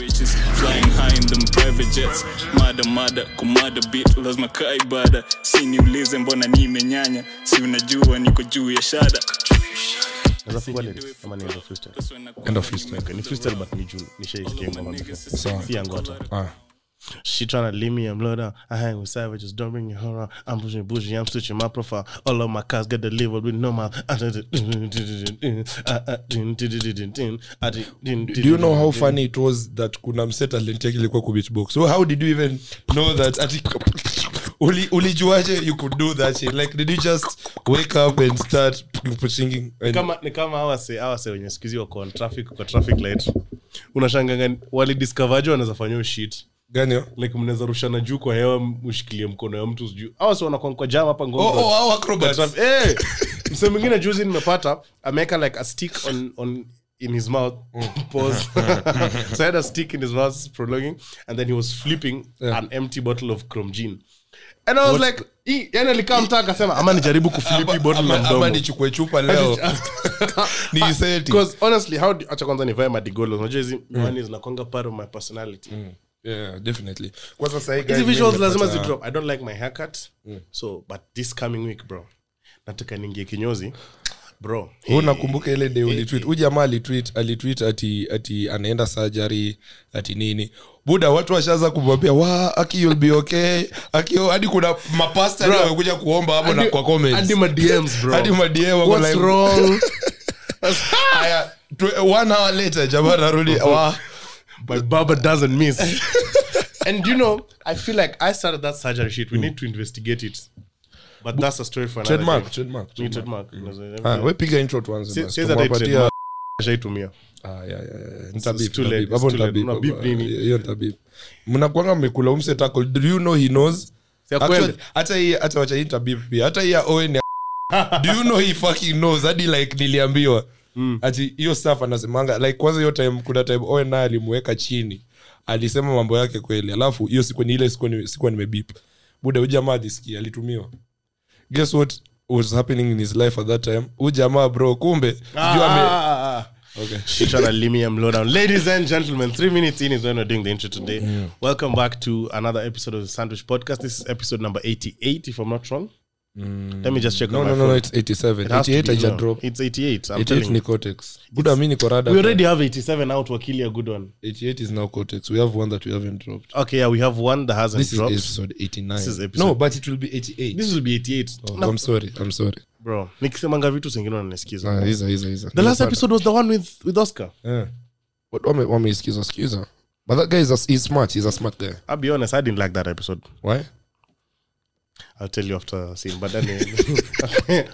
Riches flying high in them private jets mada mada kumada bit lazima kaa ibada si niulize mbona nimenyanya si unajua niko juu ya shada end of freestyle? Ni freestyle but ni juu nishaisikia ngoma. Sawa. Si yangu hata. Ah. She tryna leave me, I'm down. I hang with savages, don't bring your horror. I'm pushing bougie, I'm switching my profile. All of my cars get delivered with no mouth. do you know how funny it was that kuna mset alintek ilikuwa ku beatbox so how did you even know that ati uli ulijuaje you could do that shit like did you just wake up and start singing and kama ni kama awase awase wenye sikuhizi wako on traffic kwa traffic light unashanganga walidiscovaje wanaweza fanya shit gani? Like mnaweza rushana juu kwa hewa mshikilie mkono ya mtu sijuu awa si wanakuwa kwa jam hapa oh, ngombe. Oh, how acrobats. hey, mse mwingine juzi nimepata ameweka like a stick on, on in his mouth. Pause. So I had a stick in his mouth prolonging and then he was flipping Yeah. an empty bottle of chrome gin. And I was What? like yani alikaa mtaa akasema ama nijaribu kuflip hii bottle na ama, mdomo. ama nichukue chupa leo. ni honestly how acha kwanza nivae madigolo unajua hizi miwani zinakwanga part of my personality yeah definitely. Kwanza sahi hizi guys, visuals lazima zi drop i don't like my haircut. So but this coming week bro nataka ningie kinyozi. Bro Wewe nakumbuka ile day ulitweet? huyu jamaa alitweet alitweet ati ati anaenda surgery ati nini? Buda watu washaanza kumwambia wa aki you'll be okay. Aki hadi kuna mapasta wamekuja kuomba hapo na kwa comments. hadi ma DMs, bro. hadi ma DM wako What's like wrong? haya one hour later jamaa narudi wa My barber doesn't miss. and you know, I feel like I started that surgery shit. We need to investigate it. But that's a story for another trademark day. trademark trademark. trademark. ah we piga intro tuanze Si- basi. Tumewapatia- trademark shaitumia. Ah, yeah, yeah, yeah. Nitabip, nitabip. Hapo nitabip, Una nini? hiyo nitabip. mnakwanga mmekula umse tackle do you know he knows Si ya Actually, kweli. hata hii hata wacha hii nitabip pia hata hii ya Owen do you know he fucking knows hadi like niliambiwa ati hiyo staff anasemanga like kwanza hiyo time kuna time oe naye alimuweka chini alisema mambo yake kweli alafu hiyo siku ni ile sikuwa nimebip buda huyu jamaa alisikia alitumiwa guess what was happening in his life at that time huyu jamaa bro kumbe sijui ame- Ah, ah, ah. okay. Ladies and gentlemen, three minutes in is when we're doing the intro today. Welcome back to another episode of the Sandwich Podcast. This is episode number 88, if I'm not wrong. Let me just check no on no my no, no phone. it's 87 It 88 I just no. drop It's 88. I'm 88 telling ni you. cortex buda mi niko rada We already have 87 out, Wakilia, good one. 88 is now cortex we have one that we haven't dropped Okay, yeah, we have one that hasn't this is episode 89 This is episode- no but it will be 88 This will be 88. oh, No, i'm sorry i'm sorry bro, nikisemanga vitu zingine unanisikiza. Ah, hizo hizo hizo The last episode was the one with, with Oscar. yeah what wame wameisikiza sikiza but that guy is a, he's smart he's a smart guy I'll be honest, I didn't like that episode. why I'll tell you after scene. But then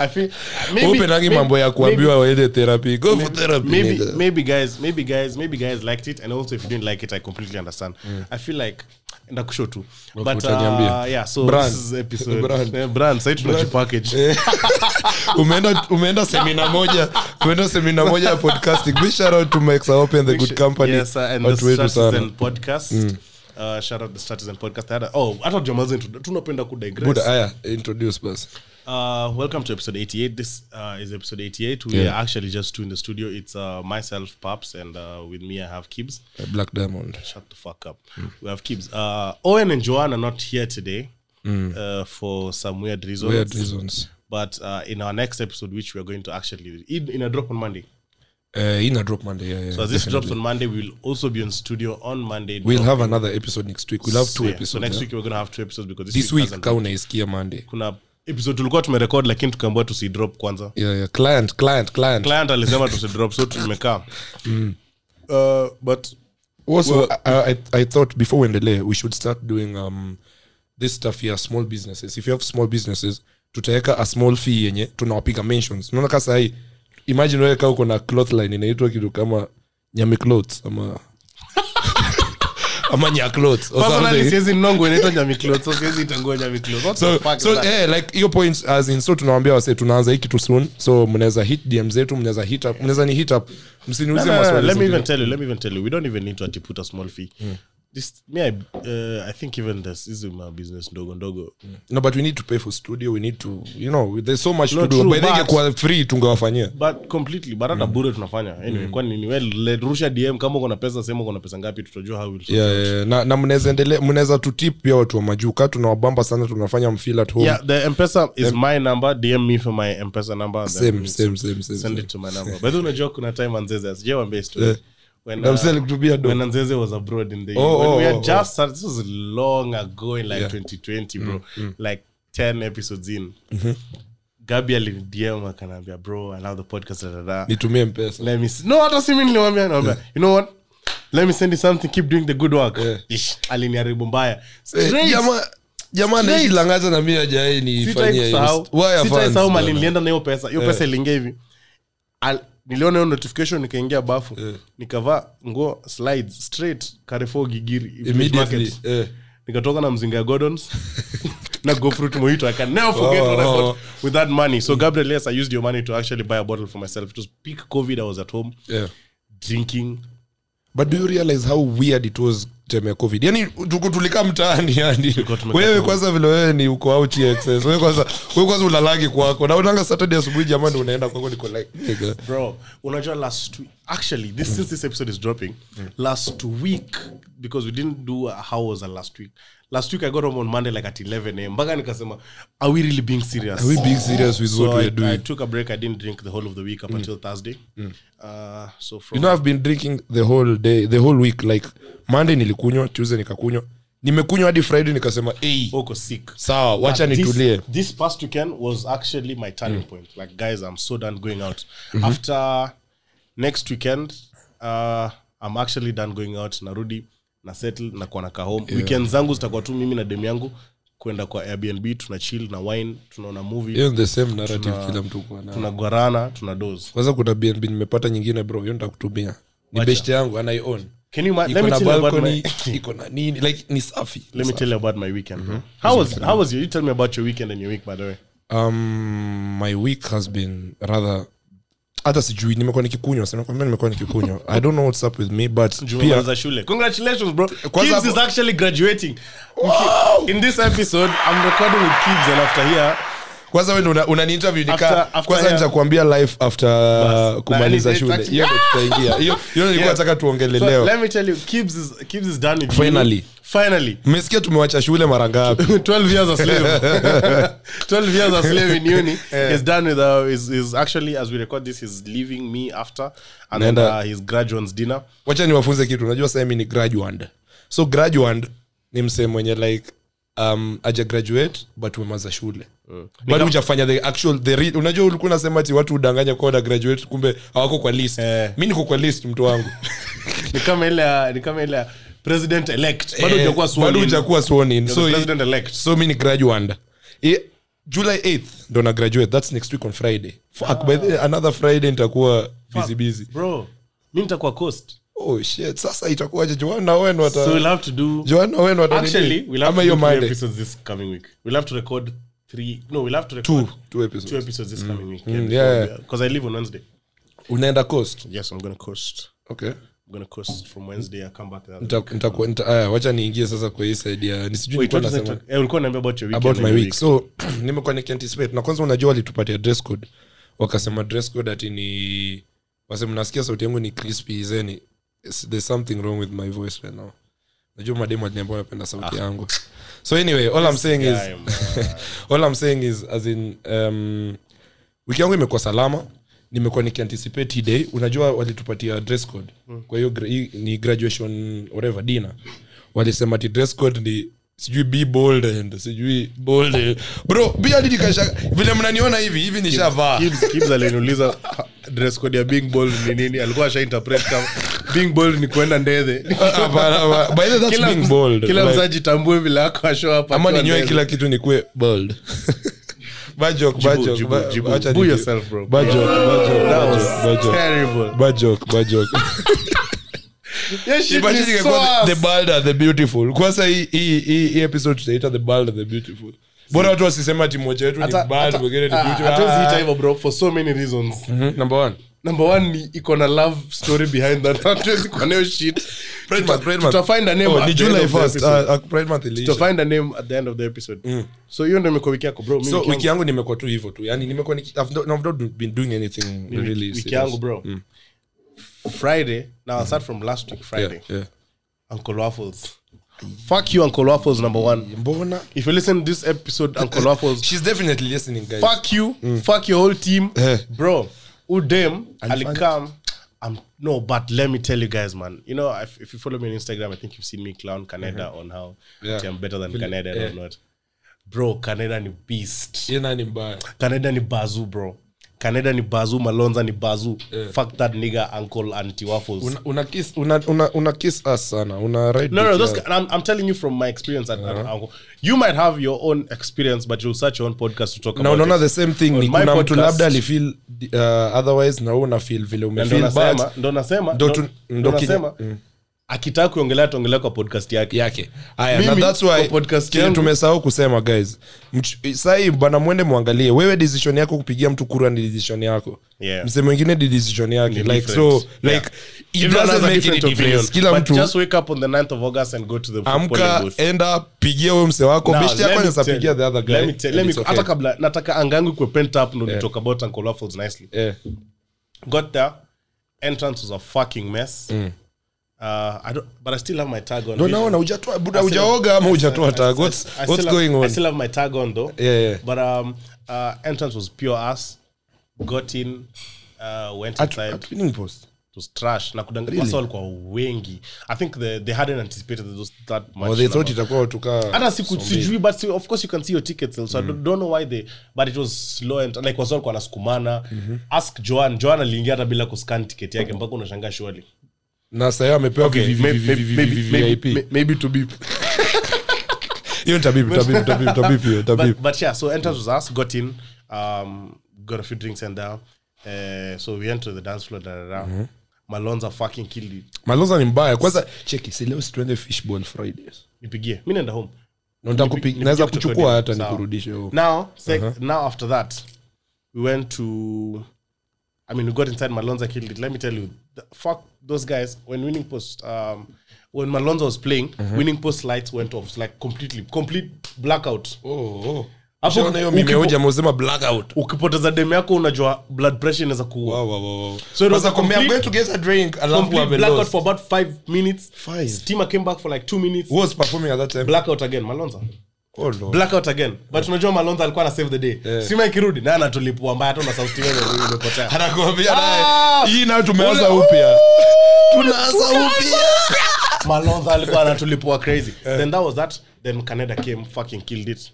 I feel maybe, upenangi maybe- mambo ya kuambiwa waende therapy. Go for therapy maybe nigga. maybe guys maybe guys maybe guys liked it and also if you didn't like it i completely understand. I feel like ndakusho tu. But utaniambia. yeah so Brand. this is episode. Brand. Brand. Sasa tunajipackage umeenda umeenda semina moja. Umeenda semina moja ya podcasting. Big shout out to Mike Open the good company. Yes uh, and watu wetu sana. Statizen podcast uh, shout out the Statizen podcast I had a, oh hata jamaza tunapenda ku digress buda aya introduce basi Uh, welcome to episode 88. This uh, is episode 88. We Yeah. are actually just two in the studio. It's uh, myself, Paps, and uh, with me I have Kibbs. black diamond Shut the fuck up. We have Kibbs. Uh, Owen and Joanne are not here today uh, for some weird reasons. weird reasons But uh, in our next episode, which we are going to actually in, in a drop on Monday. Uh, ina drop monday yeah, yeah So as this definitely. drops on Monday, we'll also be on studio on Monday. we'll have dropping- another episode next week. We'll have two Yeah, episodes So next yeah. week we're gonna have two episodes because this, this week, week ka unaisikia monday. Kuna episode tulikuwa tumerekod lakini tukaambiwa tusidrop kwanza. Yeah, yeah. client client client. Client alisema tusidrop so tumekaa. Uh, but also I, I, I thought before we endelee we should start doing um, this stuff here small businesses. If you have small businesses tutaweka a small fee yenye tunawapiga mentions. Unaona kasa sahii imagine wewe kaa uko na cloth line inaitwa kitu kama nyami clothes ama ama nya clothes or something. siwezi nongo inaitwa nyami clothes so siwezi itangua nyami clothes. What so, fuck so is that? eh, point as in so tunawambia wase tunaanza hii kitu soon so mnaweza hit dm zetu mnaweza hit up mnaweza ni hit up. No, maswali let me even tell you let me even tell you we don't even need to ati put a small fee this me I, uh, I think even this is my business ndogo ndogo. No but we need to pay for studio we need to you know there's so much No, to do. true, by but- ingekuwa free tungewafanyia. But completely but hata bure tunafanya. Anyway kwani ni well rusha dm kama uko na pesa sema uko na pesa ngapi tutajua how we'll yeah, yeah, yeah. na, na mnaweza endelea mnaweza tutip pia watu wa majuu ka tunawabamba sana tunafanya mfeel at home. Yeah the mpesa is my number dm me for my mpesa number same, same, same, same, send same. it to my number. But unajua kuna time anzeza sijawaambia story. Yeah. When uh, do. when was abroad in the Oh, when oh, we had oh, just started, this was long ago in like Yeah. 2020 bro. Like 10 episodes in. Gabi alinidm akanaambia bro i love the podcast nitumie mpesa let me see. no hata si mimi nilimwambia naambia you know what? Let me send you something keep doing the good work. Yeah. Ish, aliniharibu mbaya. Eh, Straight. jamaa na mi ajai nifanyia sitaisahau na hiyo pesa. Hiyo pesa iliingia hivi. Al- niliona hiyo notification nikaingia bafu nikavaa nguo slides straight Carrefour gigiri Village yeah. nikatoka na mzinga ya gordons na go fruit mojito i can never forget what i Oh. bought with that money. So gabriel yes i used your money to actually buy a bottle for myself. It was peak covid i was at home drinking but do you realize how weird it was time ya covid? Yani tuko tulika mtaani yani. Wewe kwanza vile wewe ni uko out excess wewe kwanza wewe kwanza ulalagi kwako. Na unanga saturday asubuhi jamani unaenda kwako niko like nigga. Bro unajua last week actually this since this episode is dropping last week because we didn't do a, how was the last week last week i got home on monday like at 11 am mpaka nikasema are we really being serious? Are we being serious with so what I, we're I doing took a break. I didn't drink the whole of the week up until thursday. Uh, so from you know i've been drinking the whole day the whole week. Like monday nilikunywa tuesday nikakunywa. Nimekunywa hadi friday nikasema uko sick. sawa wacha this- nitulie. This, past weekend was actually my turning point. Like, guys, I'm so done going out. After next weekend, uh, I'm actually done going out. Narudi, na settle, na kwa naka home. Weekend zangu zitakuwa tu mimi na demu yangu kwenda kwa Airbnb, tuna chill na wine, tunaona movie, hiyo the same narrative kila mtu kuwa tuna gwarana tuna doze. kwanza kuna bnb nimepata nyingine bro hiyo nitakutumia ni best yangu anaion Can you ma- let me tell you about my iko na nini like ni safi let me tell you about my weekend. bro. How was how was you? You tell me about your weekend and your week by the way. um, my week has been rather hata sijui nimekuwa nikikunywa sinakwambia nimekuwa nikikunywa i don't know what's up with me but pia shule. Congratulations, bro. Kwanza Kibbs is actually graduating. In this episode, I'm recording with kids and after here, kwanza wewe una, una interview nika kwanza nitakwambia life after Bas. kumaliza Na, shule. hiyo ndio tutaingia. Hiyo hiyo nilikuwa nataka tuongele so leo. let me tell you, Kibs is Kibs is done with Finally. you. Finally. mmesikia tumewacha shule mara ngapi? 12 years a slave. 12 years a slave in uni. He's done with uh, is is actually as we record this is leaving me after and then uh, his graduates dinner. Wacha niwafunze kitu. Unajua sasa mimi ni graduate so graduate ni msemo mwenye like um, aja graduate but umemaza shule bado hujafanya the actual the re- unajua ulikuwa unasema ati watu udanganya kwa wana graduate kumbe hawako kwa list. Eh. mi niko kwa list mtu wangu. Ni kama ile ya- ni kama ile ya president elect. Bado Eh, hujakuwa sworn bado in. hujakuwa sworn in. You're so the president elect. so mi ni graduand I- july 8th ndo na graduate. Thats next week on friday. Fuck, by the, another friday nitakuwa busy busy. bro. Mi nitakuwa coast. Oh shit. Sasa itakuwaje? Joana wen wata so we'll have to do joana wen wata actually we'll have ama to hiyo do three monday. episodes this coming week. We'll have to record three no we'll have to record two two episodes. two episodes this coming week Mm, yeah. because i leave on wednesday. Unaenda coast? Yes i'm gonna coast. Okay. Wacha niingie sasa kwa hii ya? Eh, weekend my week. so nimekuwa nikianticipate. Na kwanza unajua walitupatia dress code. Wakasema dress code ati ni wase mnasikia sauti yangu ni crispy. Zeni there's something wrong with my voice right now najua mademu aliniambia wanapenda sauti yangu. So anyway all i'm saying is Guy, all i'm saying is as in um, wiki yangu imekuwa salama. Nimekuwa nikianticipate hii day. Unajua walitupatia dress code. Kwa hiyo gra- hii ni graduation whatever dinner. Walisema ti dress code ni sijui be bold and sijui bold bro pia hadi kasha vile mnaniona hivi hivi nishavaa aliniuliza dress code ya being bold ni nini alikuwa asha interpret kama being bold ni kuenda hapana. By the way, that's kila, being bold. kila Like- mzaji tambue vile ako ashow hapa ama ninyoe kila kitu nikue bold Bad joke, bad Jibu, joke, jibu, ba- jibu. acha Boo yourself, bro. Was joke, bad joke. terrible. Bad joke, the bald and the beautiful. Kwanza hii- hii hii- hii episode tutaita the bald and the beautiful. Bora watu wasisema ati mmoja wetu ni bald hata- ni beautiful. hatuwezi ita hivyo, bro for so many reasons. Number one. Number one ni iko na love story behind that. Hatuwezi kuwa nayo shit. Pride month, Pride month. tutafind a name Oh, ni July 1st. episode. Pride month iliisha. tutafind a name at the end of the episode. So hiyo ndo imekuwa wiki yako bro. Mi so wiki wiki yangu- nimekuwa tu hivyo tu. Yani nimekuwa I've not, I've not been doing anything really wiki yangu bro friday? Now i'll start from last week friday. yeah, yeah. uncle waffles. Fuck you uncle waffles number one. Mbona? If you listen to this episode uncle waffles she's definitely listening guys. fuck you. Fuck your whole team. Eh. bro udem alikam I'm, no but let me tell you guys man. You know if, if you follow me on instagram i think you've seen me clown canada on how Yeah. i'm better than Feel- canada yeah. or not bro canada ni beast. Canada ni bazu bro canada ni bazu malonza ni bazu. Yeah. fuck that nigga uncle anti waffles. Una, una kiss una, una, una kiss us sana. Una right no, no, those, I'm, I'm telling you from my experience at, uh -huh. at Uncle. You might have your own experience, but you'll search your own podcast to talk no, about no no the same thing ni kuna mtu podcast- labda alifeel uh, otherwise na wewe una feel vile umefeel but ndo nasema ndo nasema ndo nasema akitaka kuongelea tuongelea kwa podcast yake. Yake. Haya na Mimi, that's kwa why podcast kile yangu- tumesahau kusema guys Mch- sahii bana mwende mwangalie. Wewe decision yako kupigia mtu kura ni decision yako. Yeah. mse mwingine ni decision yake. Ni like different. so like Yeah. it Everyone doesn't has a make different any opinion. difference kila But mtu just wake up on the 9th of August and go to the polling amka booth. enda pigia huyo mse wako. Now, beshti let yako me anaweza tell- pigia the other guy let me tell- let and me- it's okay. hata kabla nataka angangu kwe pent up ndo talk about Uncle Waffles nicely. Yeah. got there. Entrance was a fucking mess uh, I don't, but I still have my tag on ndo naona hujatoa buda I ama hujatoa tag what's, I what's have- going I still have my tag on though. Yeah, yeah. But um, uh, entrance was pure ass. Got in, uh, went inside. at winning post It was trash. Na kudanga Really? walikuwa wengi. I think they, they hadn't anticipated those, that much. or they thought itakuwa tuka hata siku sijui but of course you can see your tickets so I don't, don't know why they but it was slow and like was walikuwa nasukumana ask Joan Joan aliingia hata bila kuscan ticket yake mpaka unashangaa surely na sahi amepewa Okay, maybe- to beep hiyo ni tabibu tabibu tabibu tabibu hiyo tabibu but, but yeah, so entrance was us, got in, um, got a few drinks and down. Uh, so we went to the dance floor. Da, da, da. Malonza fucking killed it. malonza ni mbaya kwanza cheki si situende fishball fridays Nipigie. Mi naenda home. Na nitakupi- nipigie naweza kuchukua hata nikurudishe. Now, sec- now after that, we went to. I mean, we got inside Malonza killed it. Let me tell you, the, fuck those guys. When Winning Post, um, when Malonza was playing, Winning Post lights went off, like completely, complete blackout. Oh, oh. hoja amesema blackout ukipoteza demu yako unajua blood pressure inaweza kuua Wow, wow, wow. So it was a I'm complete- going to get a drink alafu complete blackout lost. for about five minutes Five? steamer came back for like two minutes Who was performing at that time? blackout again malonza Oh, no. blackout again. But unajua malonza alikuwa na save the day. Yeah. stima ikirudi naye anatulipua mbaya? Hata na sauti wewe imepotea. Anakuambia Ah! naye hii nayo tumeanza upya. Tunaanza upya. malonza alikuwa anatulipua crazy. Then that was that. Then canada came fucking killed it.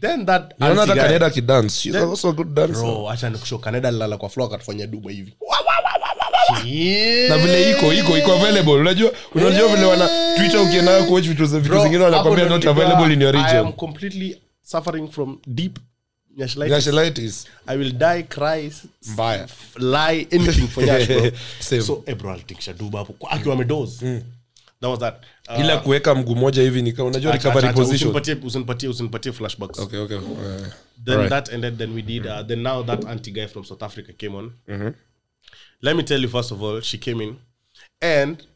Then that naona hata anti guy- kidance she's also a good dancer. Bro acha nikushow. Canada alilala kwa floor akatufanyia duba hivi na vile iko iko iko available unajua unajua vile wana twitter ukienda kuwatch vitu vitu zingine wanakwambia not available in your I am completely suffering from deep nyashlitis. I will die, cry, Mbaya. lie, anything for Nyash, bro. Same. So, eh, bro, alitikisha duba hapo kwa- akiwa amedoze. That was that. Uh, ila kuweka mguu moja hivi nika unajua acha- recovery acha- position usinipatie- usinipatie usinipatie flashbacks okay okay uh, then alright. that ended then we did uh, then now that anti guy from south africa came on let me tell you first of all she came in and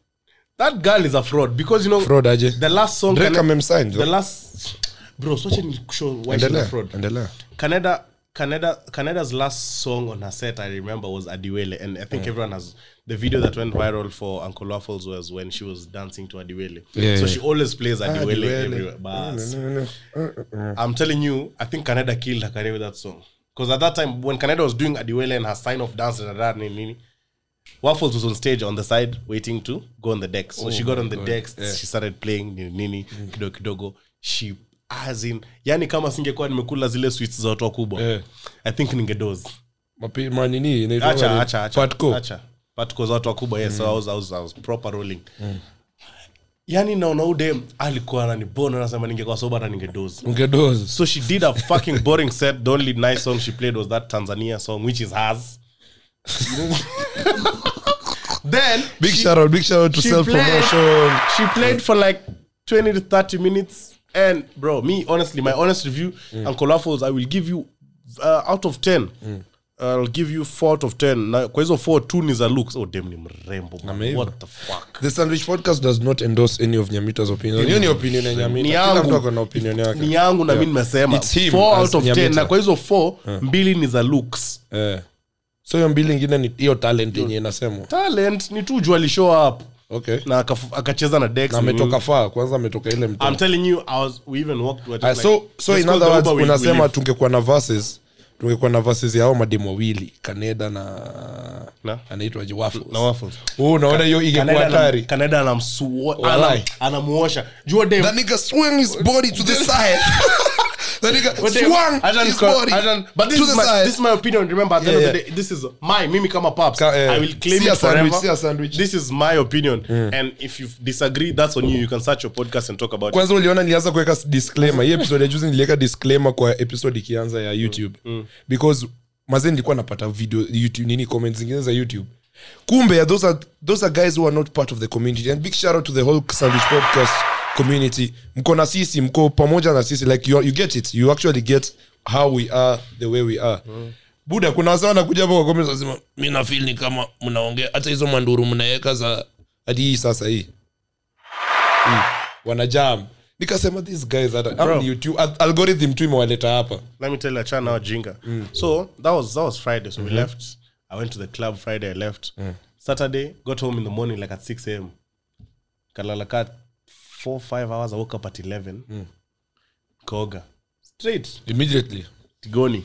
that girl is a fraud because you know fraud aje the last song Drake Cana- amemsign, the last bro so acha nikushow why she's a fraud endelea Canada, Canada, Canada's last song on her set, I remember, was Adiwele, and I think everyone has the video that went viral for Uncle Waffles was when she was dancing to Adiwele. Yeah, so yeah. she always plays Adiwele, Adiwele. everywhere. But No, no, no. I'm telling you, I think Canada killed her career with that song. Because at that time, when Canada was doing Adiwele and her sign off dance and that, nini, Waffles was on stage on the side waiting to go on the deck. So she got on the decks, she started playing nini, kidogo kidogo. She as in, yani kama singekuwa nimekula zile sweets za watu wakubwa. Yeah. I think ningedoze. Mapi- manini inaitwa Acha, acha, acha. Patco. Acha. Patco za watu wakubwa, yes. So I was, I was, I was proper rolling. Yani naona ude alikuwa ananibona nasema ningekuwa soba ungedoze So she did a fucking boring set. The only nice song she played was that Tanzania song, which is hers. then big she, shout out big shout out to self promotion. She played for like 20 to 30 minutes. And bro, me honestly, my honest review, Uncle Waffles, I will give you uh, out of 10. I'll give you 4 out of 10 na kwa hizo 4 two ni za looks. Oh dem ni mrembo. What the fuck? The sandwich podcast does not endorse any of nyamita's opinion. Hiyo ni opinion ya nyamita. Ni yangu. na opinion yake. ni yangu na Yeah. mi nimesema 4 out of 10 Nyamita. na kwa hizo 4 mbili ni za looks. Eh. So hiyo mbili ingine ni hiyo talent yenye inasemwa. talent ni tu juu alishow up. Okay. Na akaf- akacheza na Dex. Na ametoka faa kwanza ametoka ile mtaa. I'm telling you I was we even walked with Ah, so so in other words unasema tungekuwa na verses tungekuwa na verses ya hao mademu wawili kaneda na Na? anaitwaje waffles. Na waffles. Oh unaona hiyo ingekuwa hatari. Canada anamsuo Walai. anamuosha. Jua dem that nigga swing his body to the side that nigga But swung I don't his call, body I don't- but this to is the my side this is my opinion. Remember, at the Yeah, end of the day, this is my mimi kama pops. Ka- yeah. I will claim see a it sandwich, forever. see a sandwich. This is my opinion, and if you disagree, that's on you. You can search your podcast and talk about it. kwanza uliona nilianza kuweka disclaimer hii episode ya juzi niliweka disclaimer kwa episode ikianza ya youtube because mazee nilikuwa napata video youtube nini comments zingine za youtube kumbe those are, those are guys who are not part of the community and big shout out to the whole sandwich podcast community mko na sisi mko pamoja na sisi like you, you get it you actually get how we are the way we are buda kuna wasaa nakuja hapo kwa comments mi nafil ni kama mnaongea hata hizo manduru mnaweka za hadi hii sasa hii wanajam nikasema these guys hata Bro. Youtube al- algorithm tu imewaleta hapa Let me tell you, China or Jinga. So that was that was Friday. So we left. I went to the club Friday. I left. Saturday, got home in the morning like at six a.m. Kalalaka, four five hours. I woke up at eleven. Koga, straight. immediately Tigoni.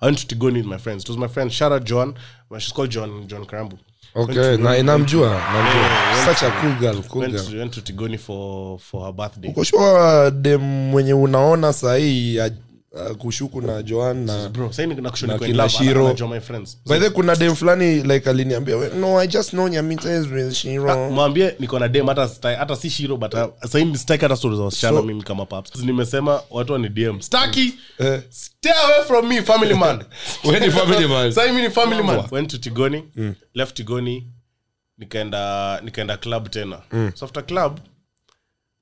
I went to Tigoni with my friends. It was my friend Shara John. Well, she's called John John Karambu. okay na namjua namjua Yeah, such a cool girl cool Went girl went to Tigoni for for her birthday. uko sure dem mwenye unaona sahii uh, kushuku na joan na Na kina. Shiro. Anajua my friends. by the kuna dem fulani like aliniambia "We- no i just know nyamita with shiro. Mwambie niko na dem hata si shiro but uh, sahii sitaki hata stori za wasichana So- mimi kama paps. Nimesema watu wani dm. Staki Eh. stay away from me family man. We ni family man. Ni family man. Went to tigoni left tigoni nikaenda nikaenda club tena. So after club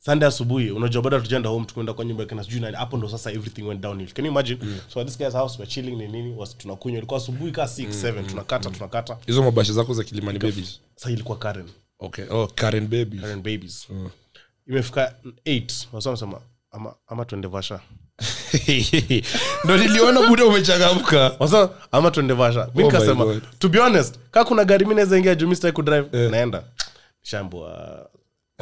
sunday asubuhi unajua bado tujaenda home tukwenda kwa nyumba kina sijui nani hapo ndo sasa everything went downhill can you imagine? So at this guy's house we're chilling ni nini was tunakunywa. Ilikuwa asubuhi ka 6 7 tunakata tunakata. Hizo mabasha zako za kilimani babies? Sasa ilikuwa karen. Okay oh karen babies. Karen babies. Imefika 8 wasamsema ama, ama twende vasha. Ndo niliona buda umechangamka. Wasa ama twende vasha. Mi Oh nikasema oh to be honest ka kuna gari mi naweza ingia juu mi sitaki kudrive. Naenda. Shambua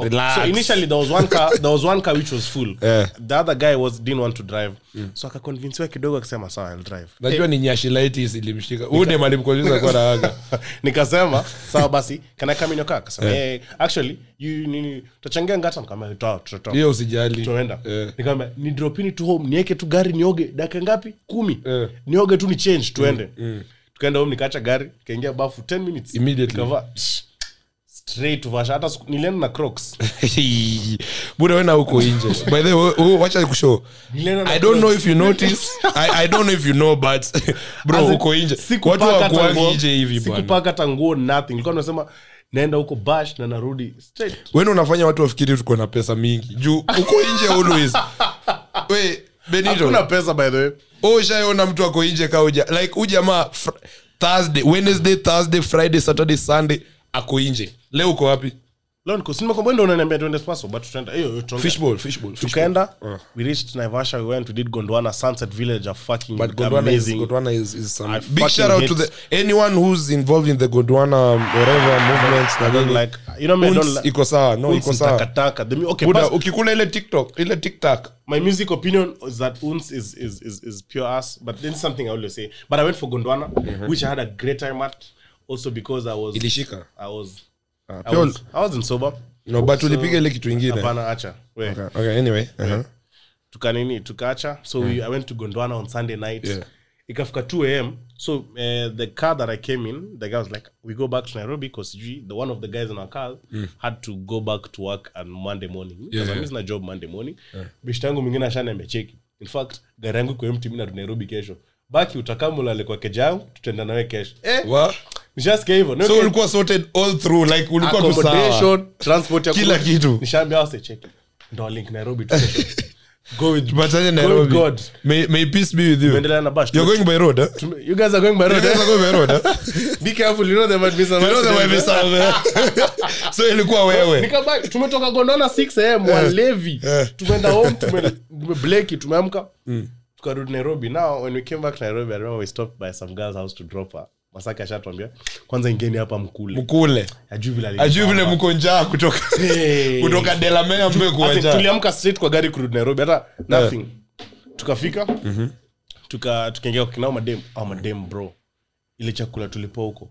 Relax. so initially there was one car there was one car which was full Yeah. the other guy was didn't want to drive so akaconvinsiwa kidogo akasema sawa I'll drive najua ni nyashilaitis ilimshika Ude dem kwa raga. nikasema sawa basi can I come in your car akasema eh actually you nini tutachangia ngata nikamwambia tuta tuta. hiyo usijali tuenda Yeah. nikamwambia ni dropini to home niweke tu gari nioge dakika ngapi 10. Yeah. nioge tu ni change tuende tukaenda home nikaacha gari kaingia bafu 10 minutes Immediately. Nikavaa, straight to vasha hata nilienda na crocs. Buda wena huko nje? By the way oh, wacha kushow i don't know if you notice. I, i don't know if you know but bro As nje. watu wakuangi nje hivi bwana. Sikupaka hata nothing. Nilikuwa nasema naenda huko bash na narudi straight. Wena unafanya watu wafikiri tuko na pesa mingi. Juu uko nje always. We benito. Hakuna pesa by the way. Ushaona mtu ako nje kauja like ujamaa jamaa thursday wednesday thursday friday saturday sunday ako nje leo uko wapi? Ndio unaniambia tuende Spaso but tutaenda hiyo fishball fishball fishball. tukaenda Uh. we reached naivasha we went we did gondwana sunset village a fucking But Gondwana is, amazing. Gondwana is, is some I big fucking shout out to hate- the anyone who's involved in the Gondwana um, whatever movements na don't nini. like you know me I don't Unts like iko sawa no iko ni sawa. takataka the mu- okay buda pas- ukikula ile tiktok ile tiktok. My music opinion is that Unz is, is, is, is pure ass but then something I always say but I went for Gondwana which I had a great time at also because I was ilishika? I was Ah, I pure- was I wasn't sober. No but ulipiga ile kitu ingine. hapana acha. We. Okay, okay anyway uh-huh. tukanini tukaacha so we, i went to gondwana on sunday night. Yeah. ikafika 2 am so uh, the car that i came in the guy was like we go back to nairobi because the one of the guys in our car had to go back to work on monday morning. Yeah, yeah. I'm job monday morning. Bishta yangu mwingine ashana amecheki in fact gari yangu iko empty narudi nairobi kesho. Baki utakamulale kwa keja yangu tutaenda nawe kesho. Eh, nishasikia hivyo. So Okay. ulikuwa sorted all through like ulikuwa tu sawa. Transport ya Kila kitu. nishaambia wase cheki. Ndo link nairobi tu. Go with- tupatane go God. may, may peace be with you. Tumeendelea na bash. you're going by road? You guys are going by road, You guys are going by road? Be careful, you know there might be some You know there might be some, so ilikuwa wewe. Nikabaki, tumetoka gondona 6 am walevi tumeenda home tumebleki tumeamka. Tukarudi nairobi. Now when we came back to nairobi i remember we stopped by some girl's house to drop her masaki ashatwambia kwanza ingeni hapa mkule. Mkule. Ajui vile mko njaa kutoka kutoka delamea in, straight kwa gari kurudi nairobi hata nothing. Tukafika tuka tukaingia kwa kinao madem au madem bro. Ile chakula tulipoa huko.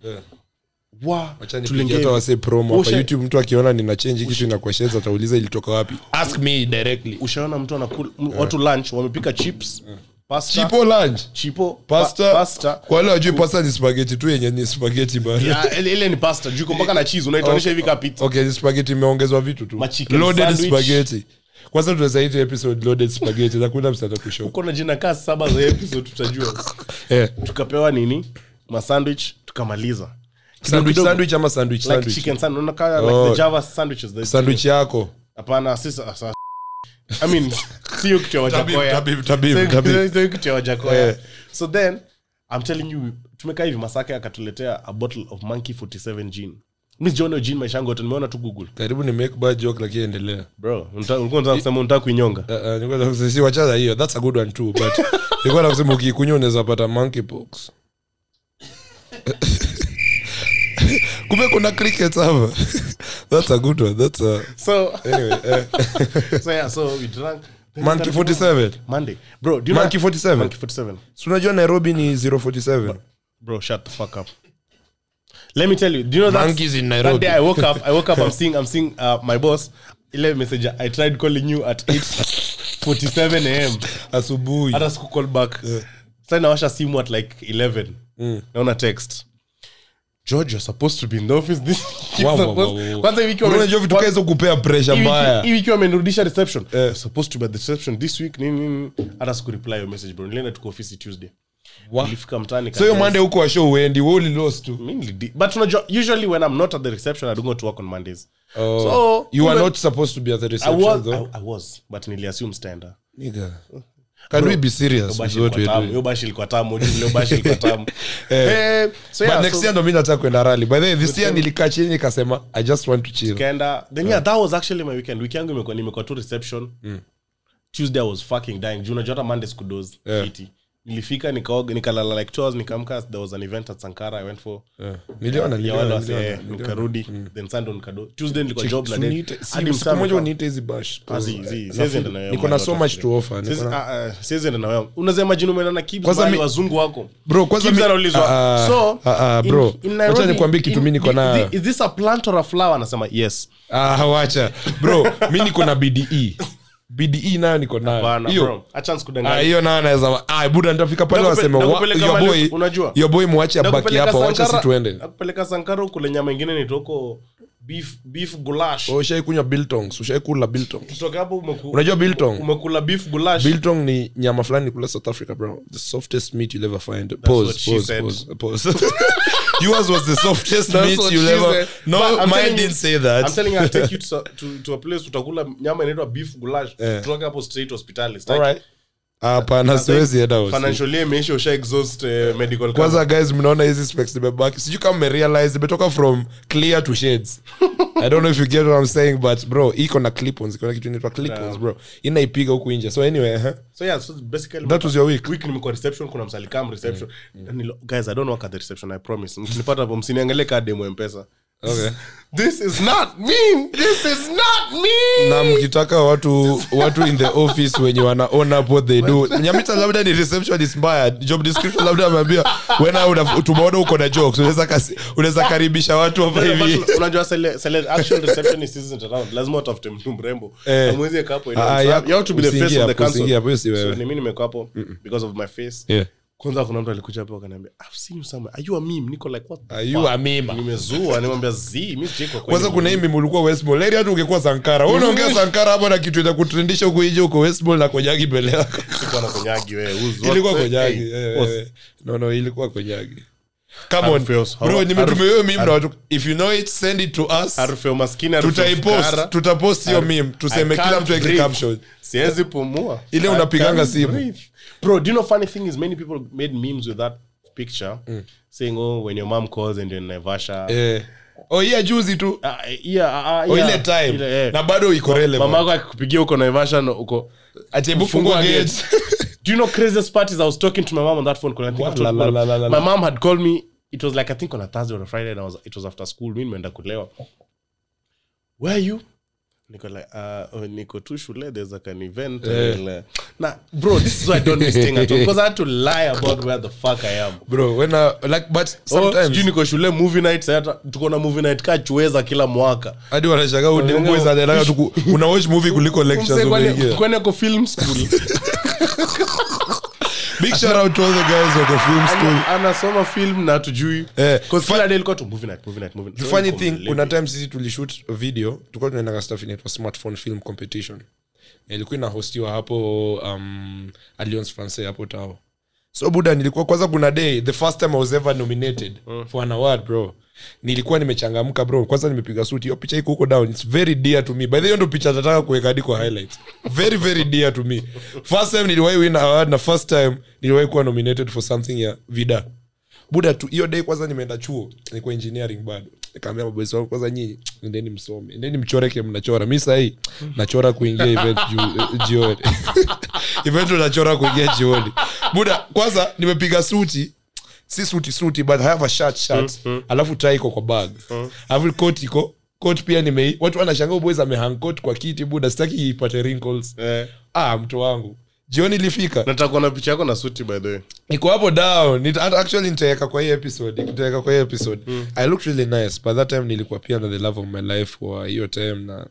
Youtube mtu akiona nina chenji kitu inakwashens atauliza ilitoka wapi. Ask me directly. Ushaona mtu anakula watu lunch wamepika chips pasta? Chipo lunch. Chipo? Pasta, pa, pasta? Kwa wale wajui pasta ni spaghetti tu yenye ni spaghetti bana. Ya, ile ile ni pasta. Juu iko na cheese unaitoanisha hivi kaa pizza. okay ni spaghetti imeongezwa vitu tu. Ma loaded sandwich. spaghetti. Kwanza tunazaiti episode loaded spaghetti hakuna msata kushow. Uko na jina kaa saba za episode tutajua. Eh. Tukapewa nini? Ma tukamaliza. Sandwich kidogo. sandwich ama sandwich like sandwich? chicken sandwich. Unaona kaa Oh. like the java sandwiches the- sandwich yako. Hapana si sa- sa- i mean sio kichewa ya Tabib, wajakoya. Tabib, tabib, Sio- tabib. sio- sio kitu ya wajakoya. Eh. so then i'm telling you tumekaa hivi masake akatuletea a bottle of monkey 47 gin. Mi sijaona maisha yangu yote nimeona tu google. Karibu ni make bad joke lakini endelea. Bro ulikuwa unataka kusema unataka kuinyonga? Uh, uh, nilikuwa nataka si wachana hiyo that's a good one too but nilikuwa na kusema ukikunywa unaweza pata monkeypox kumbe kuna cricket hapa. That's a good one that's a so anyway eh. so yeah so we drank monkey 47 monday. Bro do you Monkey know 47? monkey 47 so unajua nairobi ni 047 bro shut the fuck up. Let me tell you do you know that Monkeys in Nairobi. that day i woke up i woke up i'm seeing i'm seeing uh, my boss. Ile messenger i tried calling you at 8:47 am asubuhi. Hata siku call back. Sasa nawasha simu at like 11 mm. naona text george you're supposed to be in the office this Wow, wow, Supposed- wow, wow. kwanza hivi ikiwa unajua vitu kaizo kupea pressure mbaya. hivi ikiwa amenirudisha reception. You're supposed to be at the reception this week nini nini hata siku reply your message bro. Nilienda tuko office tuesday. Nilifika mtaani so hiyo monday huko washo uendi wewe uli lost tu. Mi but unajua usually when i'm not at the reception i don't go to work on mondays. Oh. So, you are not supposed to be at the reception I was, though. I, I was but niliassume stander Nigga. Can we be serious? with what ilikuwa we're tamu doing hiyo bashi ilikuwa tamu leo bashi ilikuwa tamu. Eh, so but next so year ndo mi nataka kwenda rally. By the way this year nilikaa chini nikasema i just want to chill. Tukaenda then yeah that was actually my weekend. Wiki yangu imekuwa nimekuwa tu reception. Tuesday i was fucking dying. Juu unajua hata monday Yeah. fiti nilifika nikaoga nikalala like two hours nikaamka there was an event at sankara i went for. Yeah. wale wase, niliona, eh, nikarudi then sunday nikado tuesday nilikuwa job na then hadi msamo moja uniite hizi bash azi zi- zi- enda na wewe niko na so much to offer Siwezi- niko na- ah, ah, siwezi enda na wewe unaweza imagine umeenda na kibs Kwanza wazungu wako. Bro kwanza mimi mi- anaulizwa, Ah, ah, so, ah, ah, bro acha nikwambie kitu mimi niko na is this a plant or a flower? Anasema yes. Ah, wacha. Bro mimi niko na bde bde nayo niko nayo. Hiyo. Ah, hiyo nayo naweza ah, buda nitafika pale waseme abaki hapa wacha si tuende. nakupeleka sankara ingine nitoko beef beef gulash ushaikunywa biltongs ushaikula biltong kutoka hapo umeku- Unajua biltong? umekula beef gulash biltong ni nyama fulani kula south africa bro. The softest meat you'll ever find. Pause pause pause pause. Yours was the softest That's meat you'll ever said. no mine telling you- say that. I'm telling you, I'll take you to, to, to a place utakula nyama inaitwa beef gulash kutoka hapo straight hospitali hapana siwezi enda hosi. financial year imeisha usha exhaust eh, medical kwanza guys mnaona hizi specs zimebaki. Sijui kama mmerealize imetoka from clear to shades. I don't know if you get what i'm saying but bro iko na clipons iko na kitu inaitwa clipons bro. Inaipiga huku nje. So anyway huh? so yeah so basically That was your week? week nimekuwa reception kuna msalikam reception. Mm. Nilo- guys i don't work at the reception i promise. Mkinipata hapo msiniangalie kadi demo mpesa okay. This is not mean. This is not me na mkitaka watu watu in the office wenye wana own up what they do. Nyamita labda ni reception inspired job description labda ameambia wena tumeona uko na jokes. Unaweza unaweza karibisha watu hapa hivi. unajua sele- actual receptionist isn't around. Lazima utafute mtu mrembo. Eh. amwezi hapo Ah, you ya- have to be the face of the council. hapo, so ni mimi nimekuwa hapo because of my face. Yeah. Kwanza kuna mtu alikuja hapo akaniambia i've seen you somewhere. Are you a meme? Niko like what the Are you fuck? a meme? nimezua nimwambia z mimi sijiko kwanza kuna hii mimi ulikuwa westmall heri hata ungekuwa sankara. Wewe unaongea sankara hapo na kitu cha kutrendisha huko nje huko westmall na konyagi mbele yako. Sikuwa na konyagi wewe uzo ilikuwa konyagi hey, eh, eh, no no ilikuwa konyagi come on. Harufu ya us- bro haru- nimetumia hiyo na watu if you know it send it to us. harufu ya umaskini harufu ya tutaipost tutapost hiyo meme. Tuseme kila mtu aweke caption. Siwezi pumua. Ile unapiganga simu. bro do you know funny thing is many people made memes with that picture saying oh when your mom calls and you're in Naivasha. Eh. Oh yeah juzi tu. Yeah, oh ile time. Ile, na bado iko relevant. Mama akikupigia huko Naivasha na uko ati fungua Fungua gate Do you know craziest part is I was talking to my mom on that phone because I think I've La, la, la, la, la, my mom had called me it was like I think on a Thursday or a Friday and I was it was after school mimi nimeenda kulewa where are you niko like uh, oh, niko tu shule there's like an event Eh. uh, nah bro this is why I don't miss thing at all because I had to lie about where the fuck I am. Bro when I, like but Oh, sometimes sijui niko shule movie night sasa tuko na movie night kaa chuweza kila mwaka. Hadi wanashangaa udemboys anaendaga tu ku- una watch movie kuliko lectures Mse, kwani- ako film school big shout out to all the guys wako film school anasoma film na tujui Eh, kila day ilikuwa tu movie night movie night movie night. Funny thing kuna time sisi tulishoot video tulikuwa tunaendaga stuff inaitwa smartphone film competition. Ilikuwa inahostiwa hapo um, alliance francais hapo tao so buda nilikuwa kwanza kuna day the first time i was ever nominated for an award bro. Nilikuwa nimechangamka bro. Kwanza nimepiga suti hiyo picha iko huko down. Its very dear to me. By the hiyo ndo picha nataka kuweka hadi kwa highlights. Very very dear to me. First time niliwahi win award na first time niliwahi kuwa nominated for something ya vida. Buda tu hiyo day kwanza nimeenda chuo. Nilikuwa engineering bado nikaambia mabosi wangu kwanza nyinyi endeni msome. Endeni mchoreke mnachora. Mi sahii nachora kuingia event jioni. Event unachora kuingia jioni. Buda kwanza nimepiga suti. Si suti suti but I have a shirt shirt. Alafu tai iko kwa bag. Alafu coat iko coat pia nimei. Watu wanashangaa boys amehang coat kwa kiti buda sitaki ipate wrinkles. Eh, ah mtu wangu jioni ilifika. Nataka kuona picha yako na suti by the way. Iko hapo down. Nita, actually nitaweka kwa hii episode. Nitaweka kwa hii episode. I looked really nice. By that time nilikuwa pia na the love of my life kwa hiyo time na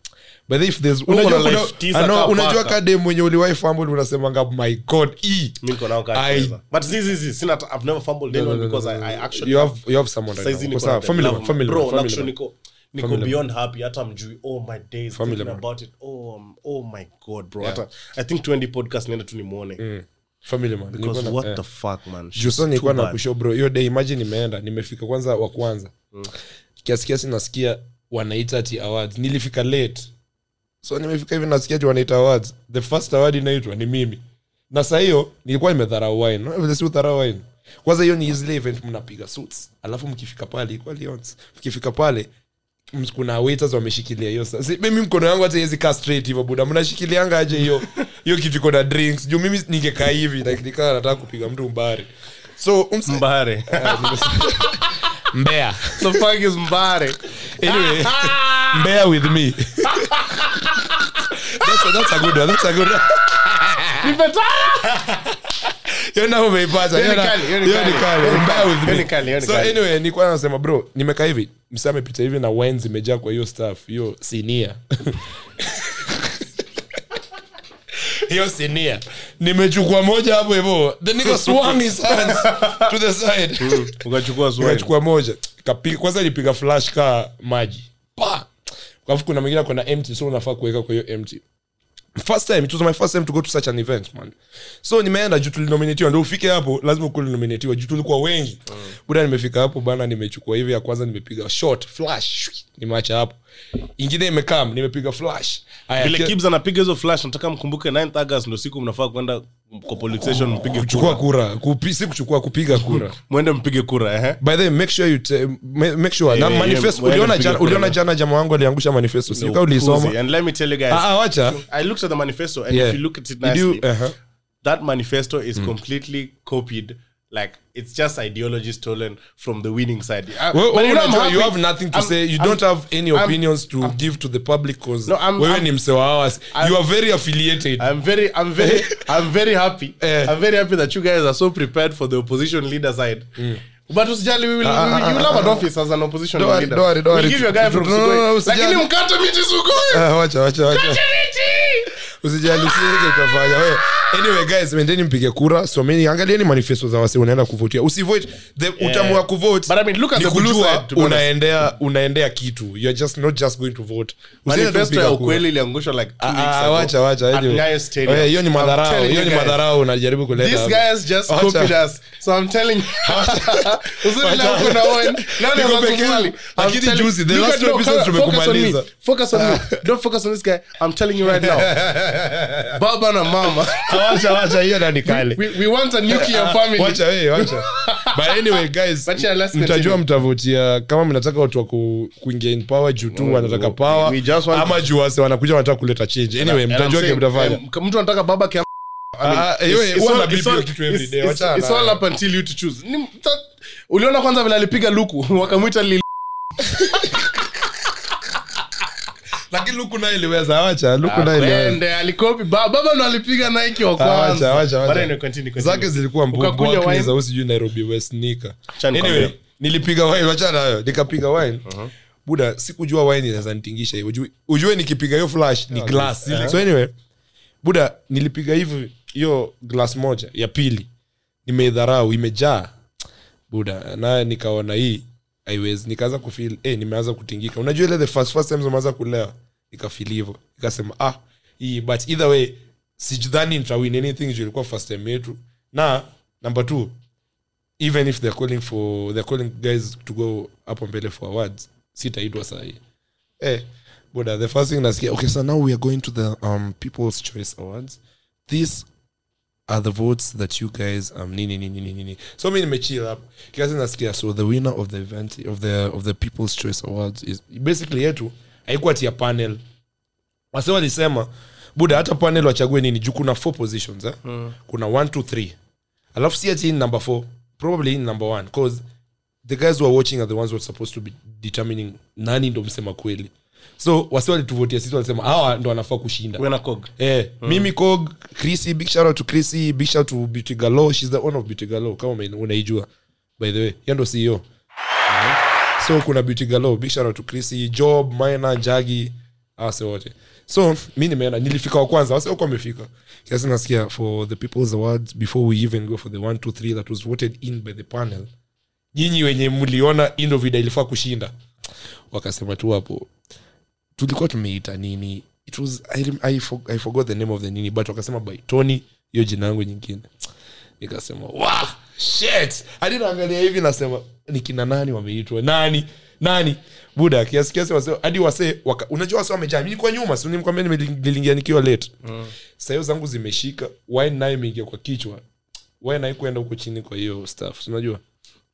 but if there's unajua na kuna- ano- unajua kade mwenye uliwahi fumble unasemanga my god e niko nao kaa I- but zi zi sina i've never fumbled anyone because I, I actually you have you have someone right now. kwa na Family family bro actually niko niko Family beyond happy hata mjui oh my days Family thinking about it oh um, oh my god bro. Hata yeah. i think 20 podcast nienda tu nimuone what eh. the fuck man? Juu She's nilikuwa too na bad. kushow bro. Hiyo day imagine nimeenda nimefika kwanza wa kwanza. Mm. kiasi kiasi nasikia wanaita ati awards. Nilifika late. So nimefika hivi nasikia ati wanaita awards. The first award inaitwa ni mimi. Na saa hiyo nilikuwa nimedharau wine. Si udharau wine. Kwanza hiyo ni zile event mnapiga suits. Alafu mkifika pale ilikuwa Lions mkifika pale kuna waiters wameshikilia hiyo sasa mimi mkono yangu hata iwezi kaa straight hivyo buda mnashikilianga aje hiyo hiyo kitu iko na drinks? Juu mimi ningekaa hivi like nikaa nataka kupiga mtu mbari so umse, mbare. Mbea. The fuck is mbare? Anyway mbea with me. That's a, that's a good one that's a good one hiyo nao umeipata Hiyo ni kali, hiyo ni hiyo kali. kali. Hiyo ni Bear kali, with hiyo ni kali, hiyo ni so kali. anyway nilikuwa nasema bro nimekaa hivi. Msa amepita hivi na wine zimejaa kwa hiyo staff. Hiyo sinia hiyo sinia nimechukua moja hapo hivo then nigga swung his hands to the side. Ukachukua swali nikachukua moja. Kapiga kwanza ilipiga flash ka maji. Pa! Alafu kuna mwingine kona empty so unafaa kuweka kwa hiyo empty first time it was my first time to go to such an event man. So nimeenda juu tulinominatiwa ndo ufike hapo lazima ukuli nominatiwa juu tulikuwa wengi. Buda nimefika hapo bana nimechukua hivi ya kwanza nimepiga shot flash nimeacha hapo ingine imekam nimepiga flash. Aya, vile kia- kibs anapiga hizo flash nataka mkumbuke 9th august ndo siku mnafaa kwenda kwa police station mpige kuchukua kura. kura. Kupi, si kuchukua kupiga kura. Mwende mpige kura eh by the way, make sure you te, make sure. Yeah, yeah, manifesto yeah, uliona jana uliona jana jamaa wangu aliangusha manifesto si kama ulisoma and let me tell you guys. Ah i looked at the manifesto and yeah. if you look at it Did you- that manifesto is completely copied like it's just ideology stolen from the winning side Uh, Well, but you know, I'm you have nothing to I'm- say you I'm- don't have any I'm- opinions to give to the public because No, I'm- wewe I'm- ni mse ours you are very affiliated I'm very, I'm very, I'm very happy. Eh. I'm very happy that you guys are so prepared for the opposition leader side. Mm. But usijali, we will, uh, we will, you will have an office as an opposition Don't leader. don't worry, don't worry. we'll give you a guy from No, Sugoi. no, no, Lakini mkate miti Sugoi. Ah, wacha wacha wacha Kate miti! usijali usiweze kufanya wewe anyway guys mendeni mpige kura someni angalieni manifesto za wasi unaenda kuvotia usivote the utamu wa kuvote But I mean, look at the blue side, to be honest. unaendea unaendea kitu you're just not just going to vote manifesto ya ukweli iliangushwa like two Ah, weeks ago wacha wacha hiyo ni madharau hiyo ni madharau unajaribu kuleta These guys just copied us. So I'm telling you. Uzuri Wacha. kuna Owen. Leo ni Niko wa peke kuvuli. yangu. I'm Lakini juzi, the last at- two no, episodes focus on me. tumekumaliza. Focus on me. Don't focus on this guy. I'm telling you right now. Baba na mama. Wacha wacha hiyo na nikale We, we want a nuclear family. wacha we wacha but anyway guys Wacha, let's mtajua continue. mtavotia kama mnataka watu wa ku- kuingia in power juu tu wanataka power just want- ama juu wase wanakuja wanataka kuleta change anyway And I'm mtajua saying, ke mtafanya um, mtu anataka baba kia I mean, Ah, ah, it's- iwe- it's all- na bibi hiyo all- kitu every it's- day, it's- wachana it's all up until you to choose. Ni mta- uliona kwanza vile alipiga luku wakamwita Lil- lakini luku naye iliweza wacha luku naye iliweza. alikopi. Baba ndo alipiga Nike wa Ah, kwanza. wacha, wacha, But wacha. anyway, continue, continue. zake zilikuwa wine? za huyu sijui nairobi west nika. Anyway nilipiga wine wachana nayo nikapiga wine. Buda sikujua wine inaweza nitingisha hivyo Ujue- ujue nikipiga hiyo flash ni glass uh-huh. so anyway buda nilipiga hivi hiyo glass moja ya pili. Nimeidharau imejaa. Buda naye nikaona hii haiwezi nikaanza kufil eh, nimeanza kutingika. Unajua ile the first first times umeanza kulewa nikafil hivyo nikasema ah hii but either way sijudhani nitawin anything juu first time yetu. Na number two even if they're calling for they're calling guys to go hapo mbele for awards sitaitwa sahii eh, buda the first thing nasikia okay so now we are going to the um, people's choice awards. This are the votes that you guys um nini nini nini nini. So mi nimechill up. Kiasi nasikia so the winner of the event of the of the people's choice awards is basically yetu haikuwa tia panel. Wase walisema buda hata panel wachague nini? Juu kuna four positions eh? mm. kuna one two three. Alafu si ati number four probably in number one cause the guys who are watching are the ones who are supposed to be determining nani ndo msema kweli. So wasi walituvotia sisi walisema hawa ndo wanafaa kushinda. Kog. Eh, mimi cog chrissy big shout out to chrissy big shout to beauty galo she's the owner of beauty galo kama ume- unaijua. By the way hiyo ndo ceo so kuna beauty galo big shout out to chrissy job mina jagi ase wote. So mi nimeenda. Nilifika wa kwanza. Wase wako wamefika kiasi nasikia for the people's awards before we even go for the 1 2 3 that was voted in by the panel. Nyinyi wenye mliona indovida ilifaa kushinda. Wakasema tu hapo tulikuwa tumeita nini? It was I, I, i forgot the name of the nini but wakasema by tony hiyo jina yangu nyingine nikasema wow, shit. Hadi naangalia hivi nasema nikina nani wameitwa nani? Nani? Buda kiasi kiasi wase hadi wase waka, unajua wase wamejaa. Mimi kwa nyuma si nimkwambia niliingia nikiwa late. Mm. sayo zangu zimeshika wine nayo imeingia kwa kichwa? Wine haikuenda huko chini kwa hiyo staff? Unajua?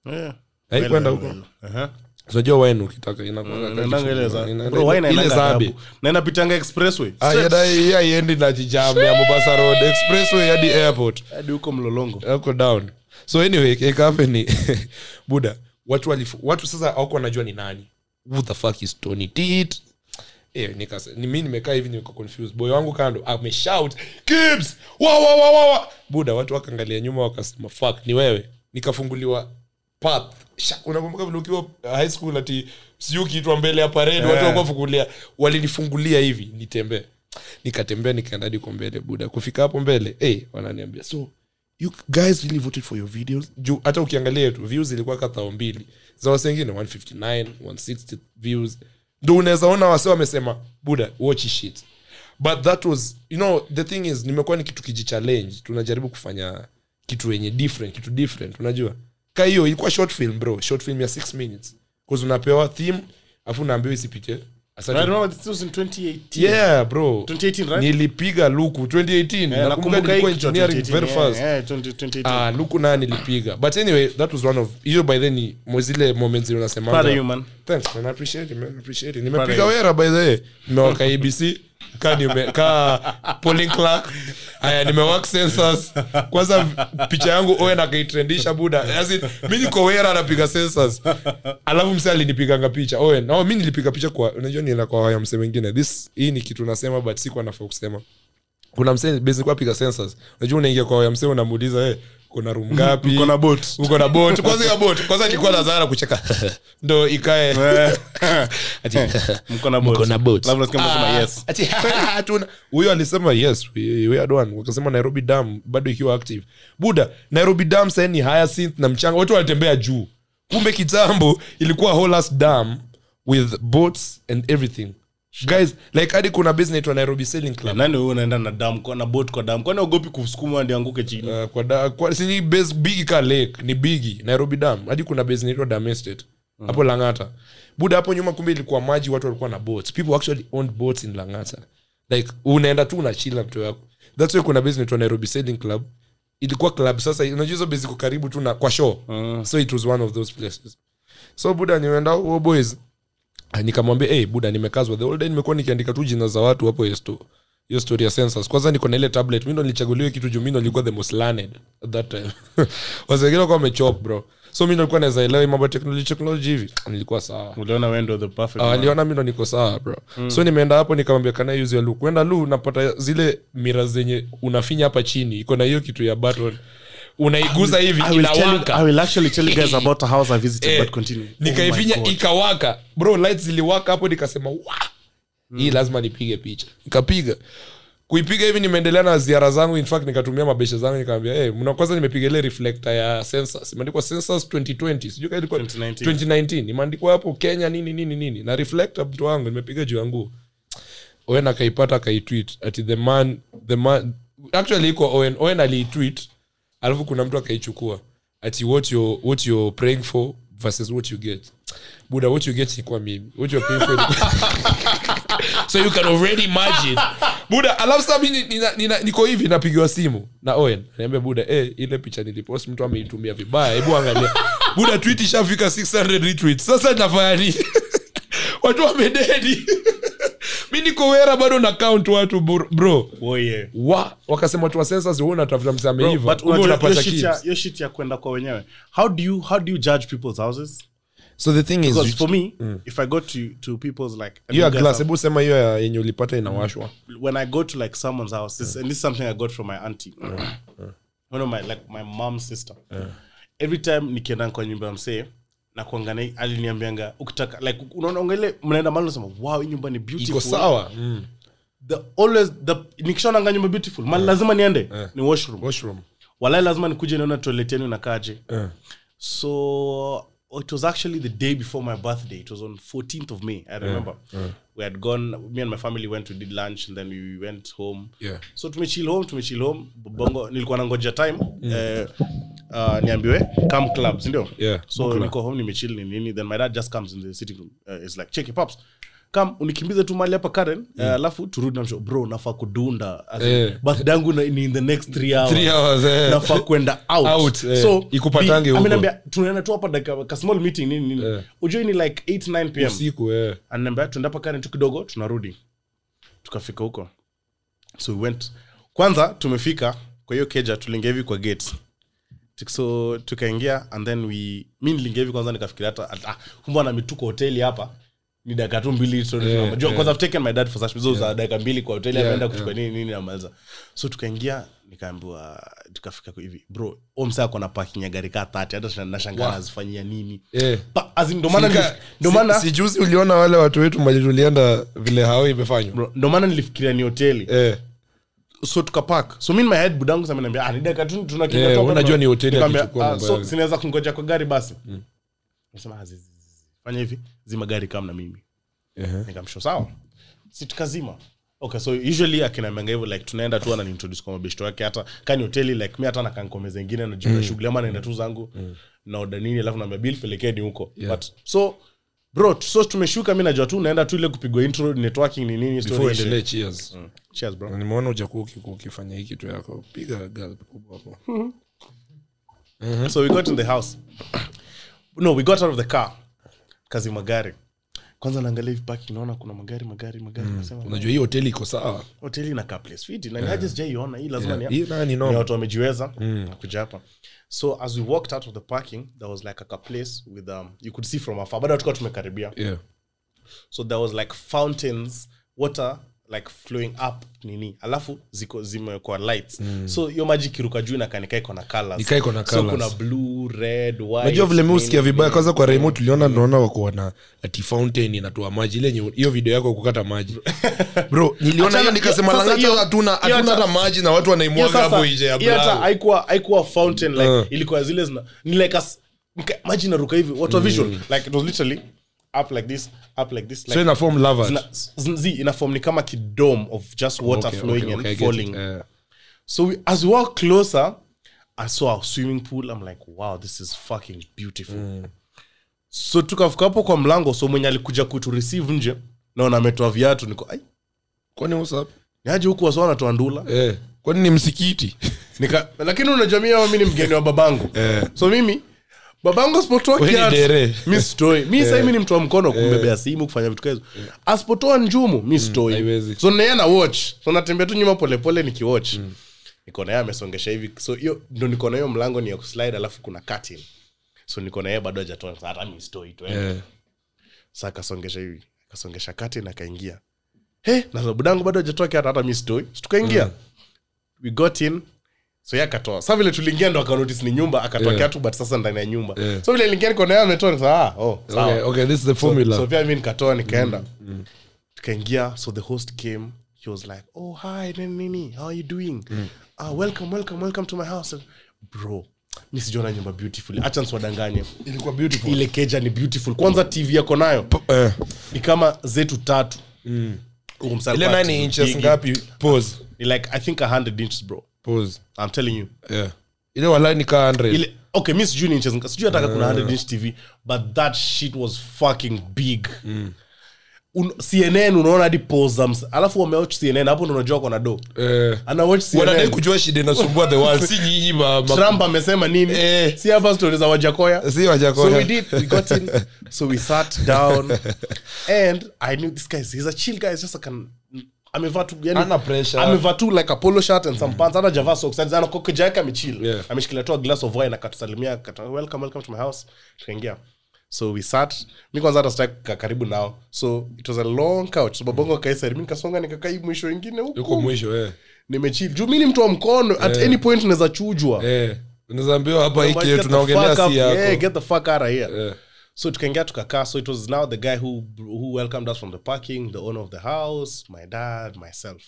Yeah. haikuenda huko. uh-huh. Unajua wine ukitaka inakuwa Naendanga ile za- Inaenda- Bro, why ile inaendanga zabe adabu? na inapitanga expressway. Straight. yada- hii haiendi na jijam ya mombasa road. Expressway hadi airport. Hadi huko mlolongo. Ako down. So anyway ikahape ni buda watu walifu, watu sasa awako wanajua ni nani. Who the fuck is tony tit Eh, nikasa ni mi nimekaa hivi nimeko confused. Boy wangu kando ameshout kibs wa wa wa wa wa! Buda watu wakaangalia nyuma wakasema fuck ni wewe. Nikafunguliwa path. Unakumbuka vile ukiwa high school ati sijuu ukiitwa mbele ya parade watu wakuwafungulia walinifungulia hivi nitembee. Nikatembea nikaenda diko mbele buda kufika hapo mbele hey, wananiambia so you guys really voted for your videos? Juu hata ukiangalia tu views zilikuwa kathao mbili. Za wase wengine 159 160 views. Ndo unaweza ona wase wamesema buda watch shit. But that was you know the thing is nimekuwa ni kitu kijichallenge. Tunajaribu kufanya kitu yenye different kitu different unajua ka hiyo ilikuwa short film bro. Short film ya 6 minutes. Bcause unapewa theme afu unaambiwa isipite a certain I remember this was in 2018 yeah bro. 2018 right? Nilipiga luku. 2018 Eh, nakumbuka nakumbuka hii nilikuwa kitu ya engineering 2018, very eh, fast. eh, 20- 2018 ah luku naye nilipiga. But anyway that was one of hiyo by then ni mo- zile moments unasema thanks man. I appreciate it man. I appreciate it. Nimepiga wera by the way. Nimewaka abc ka nime polling clerk aya nimewak census kwanza picha yangu owen akaitrendisha buda mi niko wera anapiga census alafu mse alinipiganga picha. Owen oh, mi nilipiga picha kwa unajua nienda kwa waya mse wengine this hii ni kitu nasema but sikuwa nafaa kusema. Kuna msee basically piga census unajua unaingia kwa waya mse unamuuliza hey, uko na room ngapi? Uko na boat. uko na boat. Kwanza ya boat. Kwanza ilikuwa nazana kucheka. Ndo ikae. Ati, mko na boat. Mko na boat. labda nasikia mnasema Ah, yes. ati, hatuna. huyo alisema yes. We, we had one wakasema nairobi dam bado ikiwa active. Buda nairobi dam sasa ni hyacinth na mchanga. Watu wanatembea juu. Kumbe kitambo ilikuwa holas dam with boats and everything guys like hadi kuna business naitwa nairobi sailing club. Nani huyu unaenda na dam kwa- na boat kwa dam? Kwani ogopi kusukuma ndio anguke chini? Uh, kwa da, kwa, si ni base big ka lake ni bigi nairobi dam. Hadi kuna base naitwa dam estate. Hapo langata. Buda hapo nyuma kumbe ilikuwa maji watu walikuwa na boats. People actually owned boats in langata. Like unaenda tu unachila mtu wako. That's why kuna base naitwa nairobi sailing club. Ilikuwa club. Sasa unajua hizo base iko karibu tu na kwa show. So it was one of those places. So buda nimeenda huo boys. Ah, nikamwambia hey, buda nimekazwa the whole day nimekuwa nikiandika tu jina za watu hapo yesto hiyo story ya census. Kwanza niko na ile tablet mi ndo nilichaguliwa kitu juu mi ndo nilikuwa the most learned at that time. Wasengine walikuwa wamechop bro. So mi ndo nilikuwa naweza elewa mambo ya teknoloji teknoloji hivi. Nilikuwa sawa. Uliona wendo the perfect Ah, niliona mi ndo niko sawa bro. So nimeenda hapo nikamwambia kana use ya lu kwenda lu napata zile mira zenye unafinya hapa chini iko na hiyo kitu ya button unaiguza hivi I will, tell you, inawaka. I will actually tell you guys about a house I visited, Eh, but continue. nikaifinya Oh God. ikawaka. Bro lights ziliwaka hapo nikasema wa hii lazima nipige picha. Nikapiga. Kuipiga hivi nimeendelea na ziara zangu in fact nikatumia mabesha zangu nikamwambia hey, mna kwanza nimepiga ile reflector ya census imeandikwa census 2020 sijui kama ilikuwa 2019. 2019 imeandikwa hapo Kenya nini nini nini. Na reflector mtu wangu nimepiga juu yangu Owen akaipata akaitweet. Ati the man the man actually iko Owen Owen aliitweet alafu kuna mtu akaichukua. Ati what you're, what you're praying for versus what you get. Buda what you get ilikuwa mimi. What you're praying for so you can already imagine. Buda alafu sasa mimi niko hivi napigiwa simu na Owen. Niambia buda eh ile picha nilipost mtu ameitumia vibaya. Hebu angalia. Buda tweet ishafika 600 retweets. Sasa nafanya nini? Watu wamededi mi niko wera bado na count watu bro- Oh, yeah. wa wakasema watu wa census wewe unatafuta msee ameiva unapata hiyo shit ya- kids. hiyo shit ya kwenda kwa wenyewe. How do you how do you judge people's houses? So the thing because is for me if i go to to people's like hiyo glass hebu sema hiyo yenye ulipata inawashwa. When i go to like someone's house this, and this is something i got from my auntie. One of my like my mom's sister. Every time nikienda kwa nyumba ya msee na aliniambianga ukitaka like unaona mnaenda mahali unasema wow nyumba ni beautiful. Iko sawa. Mm. the always the nikishaonanga nyumba beautiful mali lazima niende ni washroom. Washroom. Walai lazima nikuje niona toilet yenu inakaaje Eh. so it was actually the day before my birthday it was on 14th of may i remember. We had gone me and my family went to did lunch and then we went home. Yeah. so tumechill home tumechill home. Bongo nilikuwa nangoja time. Mm. uh, niambiwe come club sindio Yeah, so niko home nimechill ni nini then my dad just comes in the sitting room. Uh, is like cheki pops. Kam unikimbize tu mali hapa karen. Eh, alafu turudi namsho bro nafaa kudunda. Birthday yangu ni in the next three hours. Three hours, nafaa kwenda out, Out, so Ikupatange huko. tunaenda tu hapa dakika ka small meeting nini nini. Ujue ni like 8 9 pm usiku ananiambia tuenda hapa karen tu kidogo tunarudi. Tukafika huko. So we went. Kwanza tumefika kwa hiyo keja tuliingia hivi kwa gate so tukaingia and then we mi nilingia hivi kwanza nikafikiria hata ah, kumbe ana mituko hoteli hapa ni dakika tu mbili so Yeah, yeah. kwanza I've taken my dad for such yeah. za dakika mbili kwa hoteli Yeah, ameenda kuchukua nini nini namaliza so tukaingia nikaambiwa tukafika hivi bro omsa ako na parking ya gari kaa 30 hata nashangaa Wow. azifanyia nini yeah. Pa- as ndo maana ndo si- maana si juzi uliona wale watu wetu mali tulienda vile hao imefanywa bro, ndo maana nilifikiria ni hoteli eh. So tukapak so mi my head budangu samenambia ah, ni dakika tu tunakiunajua ni hoteli ah, so sinaweza kungoja kwa gari basi? Nasema ah, fanya hivi zima gari kam na mimi. Uh-huh. nikamsho sawa. Si tukazima. Okay so usually akinamanga hivyo like tunaenda tu ananiintroduce kwa mabeshto yake hata kani hoteli like mi hata nakankome zengine najua mm. shughuli ama naenda tu zangu mm. naoda nini alafu naambia bill pelekeni huko. Yeah. but so bro so tumeshuka mi najua tu naenda tu ile kupigwa intro networking ni nini cheers. Mm. cheers bro. Nimeona ujakuwa ukifanya hii kitu yako. Piga gal kubwa hapo. So we got in the house. No we got out of the car. Kazi magari. Kwanza naangalia hivi naona kuna magari magari magari. Nasema unajua hii hoteli iko sawa? Hoteli place. Fiti na niaje sijaiona hii lazima Yeah. ni watu wamejiweza kuja hapa so as we walked out of the parking there was like a, place with um, you could see from afar bado tukuwa tumekaribia Yeah. so there was like fountains water like flowing up nini. Alafu ziko zimewekwa lights. So hiyo maji kiruka juu inakanika iko na colors. Nika iko na so kuna blue red white najua vile mi usikia vibaya. kwanza kwa remote tuliona naona wako na ati fountain inatoa maji. Ile hiyo video yako kukata maji. Bro niliona Achana- hiyo nikasema sasa langata hatuna hiyo hatuna hata- hata maji na watu Hiyo wanaimwaga sasa- hapo nje ya hiyo hata haikuwa haikuwa fountain like Uh. ilikuwa zile zina ni like a nika- maji inaruka hivi what a visual like it was literally up like this up like this like so ina form lava zina, zi ina form ni kama kidom of just water Okay, flowing okay, and okay, I falling. Eh. So we, as we walk closer, I saw a swimming pool. I'm like, wow, this is fucking beautiful. So tukafika hapo kwa mlango, so mwenye alikuja kutu receive nje, naona ametoa viatu, niko ai, kwani what's up? niaje huku wasa wanatoa ndula. Eh, kwani ni msikiti Nika, lakini unajamia mimi ni mgeni wa babangu. Eh. So mimi babangu asipotoa mi sitoi. Mi yeah. mimi ni mtu wa mkono kumbebea simu kufanya vitu kazo. Asipotoa njumu, mi sitoi. mm, so naye na watch. So natembea tu nyuma polepole nikiwatch. niko naye amesongesha hivi so hiyo ndo niko na hiyo mlango ni ya kuslide alafu kuna curtain so niko na yeye bado hajatoa hata mi sitoi tu yeah. sa akasongesha hivi akasongesha curtain akaingia he na budangu bado hajatoa hata mi sitoi So mm. we got in so ye akatoa. Sa vile tuliingia ndo akanotis ni nyumba akatokea Yeah. kiatu but sasa ndani ya nyumba. Yeah. so vile lingia nikonaye ametoa nikasema, ah, oh, sawa. Okay, okay, this is the formula. so pia mi nikatoa nikaenda. Tukaingia so the host came he was like oh hi nini nini how are you doing? Mm. uh, welcome welcome welcome to my house. Bro mi sijaona nyumba beautiful. Hacha nsiwadanganye ilikuwa beautiful? Ile keja ni beautiful. Kwanza tv yako nayo eh. ni kama zetu tatu. Mm. ile 9 inches ngapi? Pose Ni like i think 100 inches bro pause. I'm telling you. Yeah. Ile walai ni kaa 100 ile okay mi sijui ni inches sijui hata kuna 100 inch tv but that shit was fucking big. Un, cnn unaona hadi pose za alafu wamewatch cnn hapo ndo unajua kona do. Eh. Ana watch wanadai cnn kujua shida inasumbua the world si nyinyi ma, ma trump amesema nini? Eh. si hapa stories za wajakoya? Si wajakoya. So we did we got in so we sat down. And i knew this guy is- he's a chill guy he's just like an amevaa tu yani Hana pressure. amevaa tu like a polo shirt and some pants. Hata javaa socks. And ana kokeja yake amechill Yeah. ameshikilia tu a glass of wine akatusalimia akatu welcome welcome to my house. Tukaingia. So we sat. Mi kwanza hata sitaki karibu nao. So it was a long couch. So babongo kaisari mi nikasonga nikakaa mwisho ingine yuko mwisho eh. Nimechill juu mi ni mtu wa mkono. At any point naweza chujwa. Eh. Unaweza hapa hiki Get yetu the tunaongelea si yako. Yeah, get the fuck out of here. Eh. So tukaingia tukakaa so it was now the guy who, who welcomed us from the parking the owner of the house my dad myself.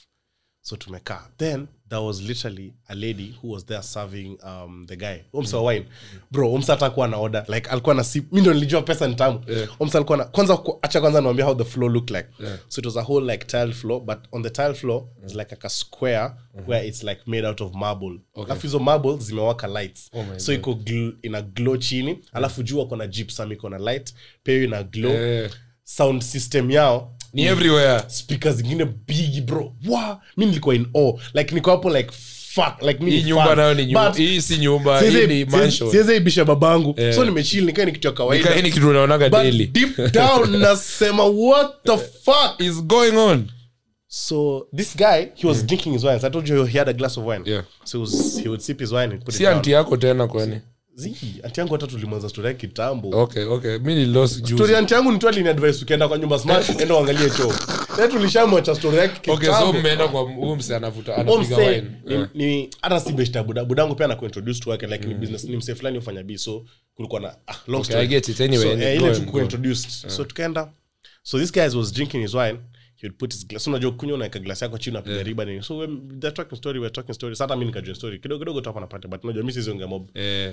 So tumekaa. Then there was literally a lady who was there serving um, the guy omsa mm. wine bro omsa atakuwa na order like alikuwa na sip mi ndo nilijua pesa ni tamu Yeah. omsa alikuwa na kwanza acha kwanza niambia how the floor looked like Yeah. so it was a whole like tile floor but on the tile floor it's like, like a square mm-hmm. where it's like made out of marble okay. alafu hizo marble zimewaka lights Oh so iko gl- ina glow chini alafu juu wako na gypsum iko na light peo ina glow yeah. sound system yao ni everywhere. Speaker zingine big bro. Wa mi nilikuwa in awe. Like niko hapo like fuck. Like mi nyumba nayo ni nyumba. Hii si nyumba. Hii ni mansion. siwezi ibisha babangu. Eh. so nimechill nikae ni kitu Nika- kawaida. hii ni kitu unaonaga daily. deep down nasema what the fuck? Is going on? So this guy he was drinking his wine. So i told you he had a glass of wine. Yeah. so he, was, he would sip his wine and put si it down. anti yako tena kwani anti yangu hata tulimwanza story yake kitambo. Okay okay. Mi ni story anti yangu nitu aliniadvise ukienda kwa nyumba smart enda uangalie choo. Sa tulishamwacha story yake okay so mmeenda kwa huyu mse anavuta anapiga wine. hata si beshta buda budangu pia anakuintroduce tu wake like ni business ni msee fulani ufanya bi so kulikuwa na ah, long Okay, story. I get it. Anyway, so, eh, ile tukuintroduced kuintroduced. So tukaenda. So this guy was drinking his wine he put his glass. Unajua kunywa unaweka glass yako chini unapiga riba nini. So we, they're talking story we're talking story. Sasa mimi nikajua story. Kidogo kidogo tu hapa napata but unajua mimi siwezi ongea mob.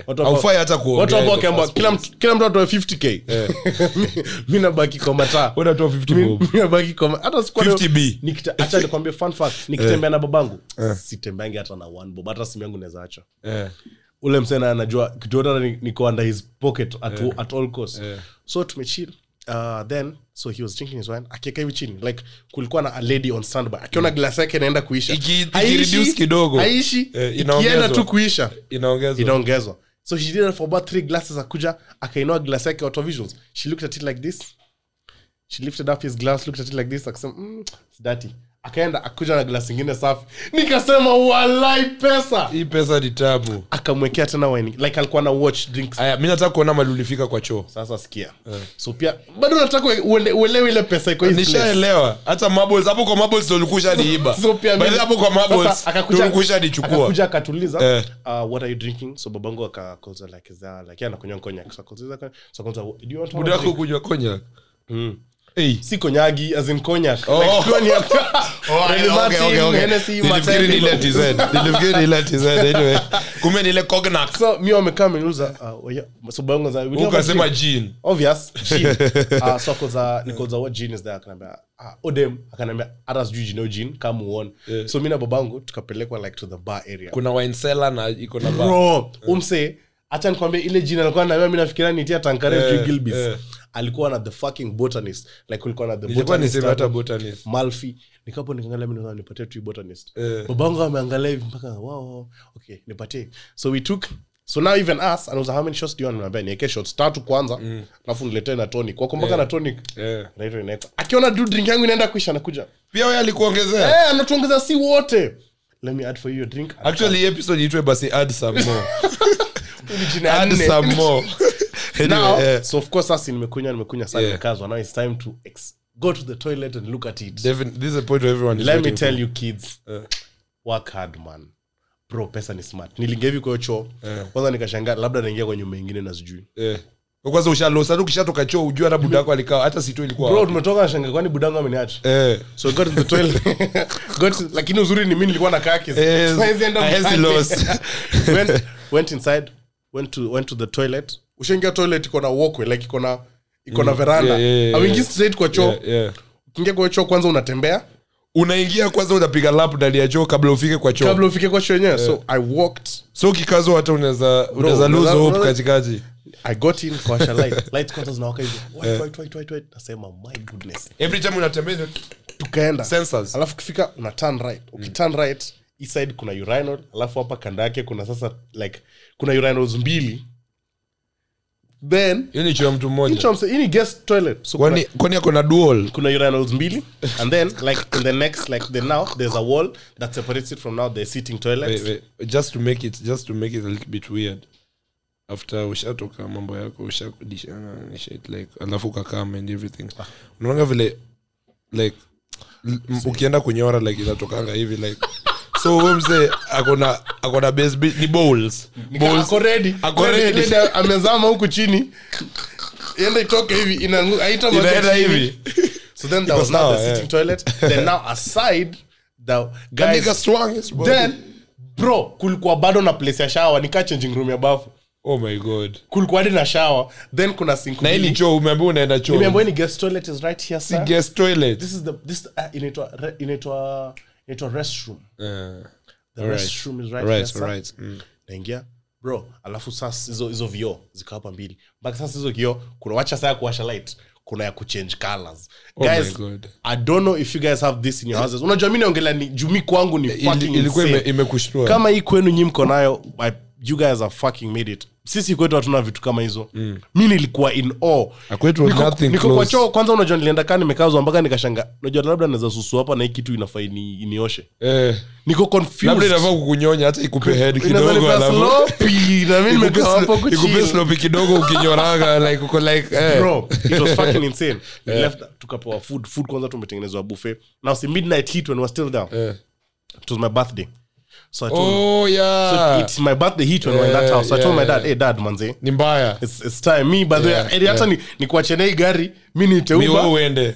Watu haufai hata kuongea watu ambao in the wakiambiwa first kila kila mtu atoe 50k Mi- mi nabaki kwa mataa. Unatoa 50 bob. mi nabaki kwa hata sikuwa 50B. Nikita- acha nikwambie fun fact. Nikitembea na babangu sitembeangi hata na one bob. Hata simu yangu naweza acha. Ule msena anajua kituota niko under his pocket at, at all cost Yeah. so tumechill uh, then so he was drinking his wine akieka hivi chini like kulikuwa na a lady on standby akiona glass yake inaenda kuisha. Iki- iki Haishi- kidogo. haishi Eh, ikienda tu kuisha. Inaongezwa. Inaongezwa. So she did that for about three glasses akuja akainua glass yake auto visuals she looked at it like this. She lifted up his glass looked at it like this akasema mm, it's dirty akaenda akuja na glasi ingine safi. Nikasema walai pesa. Hii pesa ni tabu. Akamwekea tena wine. Like alikuwa na watch drinks. Aya mi nataka kuona mali ulifika kwa choo. Sasa sikia. So pia bado nataka uele- uelewe ile pesa iko nishaelewa. Hata marbles hapo kwa marbles ndo ulikusha niiba So pia mimi- hapo kwa marbles Sasa ndo ulikusha nichukua akakuja akatuliza yeah. uh, what are you drinking? So babangu akakoza like za like yeah nakunywa cognac so akakoza so akakoza do you want to kunywa konya Mm. Hey. si konyagi as in cognac Oh. like cognac Renny Martin, Hennessy, nilifikiri ni ile TZ. Nilifikiri ni ile TZ, anyway. kumbe ni ile cognac. So mi wamekaa ameniuliza uh, so babangu za ukasema jean obvious. gin uh, so akoza nikoza what gin is there akaniambia ah, odem. Akaniambia hata sijui jino gin kama uone Yeah. so mi na babangu tukapelekwa like to the bar area. Kuna wine cellar na iko na bar. bro umse hacha nikwambia ile jina alikuwa naambia mi nafikiria nitia tankare Eh, gilbis. eh. Alikuwa na the fucking botanist. Like kulikuwa na the botanist hata botanist. Malfi. Nikapo nikaangalia mimi naona nipatie tu botanist. Eh. babangu ameangalia hivi mpaka wow okay nipatie. So we took so now even us anauza how many shots do you want? Niambia niweke shots tatu kwanza alafu niletee na tonic. Wako mpaka yeah. na tonic yeah. naitwa inaeka akiona tu drink yangu inaenda kuisha anakuja. Pia wewe alikuongezea? Eh anatuongezea si wote. Let me add for you your drink. Actually episode itwe basi add some more add some more. Now eh, so of course sasa nimekunywa nimekunywa sana Yeah. nimekazwa now it's time to ex- go to the toilet and look at it. Defin- this is a point where everyone is let me tell for. you kids Eh. work hard man. Bro pesa ni smart. Nilingia hivi kwa choo. Eh. kwanza nikashangaa labda naingia kwa nyumba ingine na sijui. Eh. kwanza ushalosa hata ukishatoka choo ujua hata budako alikaa hata sito ilikuwa bro tumetoka nashanga kwani budangu ameniacha? Eh. so got the toilet. Got lakini uzuri ni mimi nilikuwa na kaki Eh, hence loss. went, went inside went to, went to the toilet. Ushaingia toilet iko na walkway like iko na iko na veranda. Yeah, yeah, yeah, yeah. straight kwa choo. Yeah, yeah. ukiingia kwa choo kwanza unatembea. Unaingia kwanza unapiga lap ndani ya choo kabla ufike kwa choo. Kabla ufike kwa choo yenyewe. So i walked. So ukikazwa hata unaweza unaweza lose hope katikati. I got in kawasha light. Light kwanza zinawaka white, wait wait wait white. nasema my goodness. Every time unatembea tukaenda. Sensors. alafu kifika una turn right. Ukiturn right east side kuna urinal. Alafu hapa kando yake kuna sasa like kuna urinals mbili. Then hiyo ni choo ya mtu mmoja. hii ni guest toilet. So kuna, kwani kwani ako na dual? kuna urinals mbili. And then like in the next like the now there's a wall that separates it from now the sitting toilets. Wait, wait. just to make it just to make it a little bit weird. After ushatoka mambo yako ushakudishana and shit like alafu ukakam and everything. Unaonga vile like l- m- ukienda kunyora like inatokanga hivi like so mzee akona akona base beat ni bowls. Bowls ako ready. Ako Ready. Amezama huku chini. Yenda itoke hivi inangu- haita inaenda hivi. So then there was now sawa, the yeah. sitting toilet. Then now aside the guys guys strong as body. then bro kulikuwa bado na place ya shower. Nikaa changing room ya bafu. Oh my god. Kulikuwa hadi na shower. Then kuna sink na ile choo umeambia unaenda choo. Nimeambiwa ni guest toilet is right here sir. si guest toilet. This is the this uh, inaitwa inaitwa inaitwa restroom. Eh, the alright. restroom is right, Mm. naingia. Bro alafu sasa hizo hizo vioo ziko hapa mbili. Mpaka sasa hizo kioo kuna wacha saa ya kuwasha light. Kuna ya kuchange colors. Oh my guys God. i don't know if you guys have this in your houses. Unajua mi naongelea ni jumi kwangu ni ilikuwa ime- imekushtua kama hii kwenu nyi mko nayo you guys have fucking made it. Sisi kwetu hatuna vitu kama hizo. Mi nilikuwa in Niko- kwa choo kwanza unajua nilienda kaa nimekazwa mpaka nikashanga najua labda naweza susu hapa na hii kitu inafaa ini, inioshe. Eh, niko confused. labda inafaa kukunyonya hata ikupe head Inaweza kidogo nipea alafu sloppy, na mi nimekaa hapo ikupe slopi kidogo ukinyoraga like uko like eh. bro it was fucking insane. We left tukapewa food. Food kwanza tumetengenezwa buffet. Now see midnight heat when we were still there. Eh. it was my birthday so i told oh so it's my birthday hit when yeah, were in that house. So i told my dad hey dad manze. ni mbaya. It's, it's time. Me by the Yeah, way hata ni nikuachene hii gari mi niite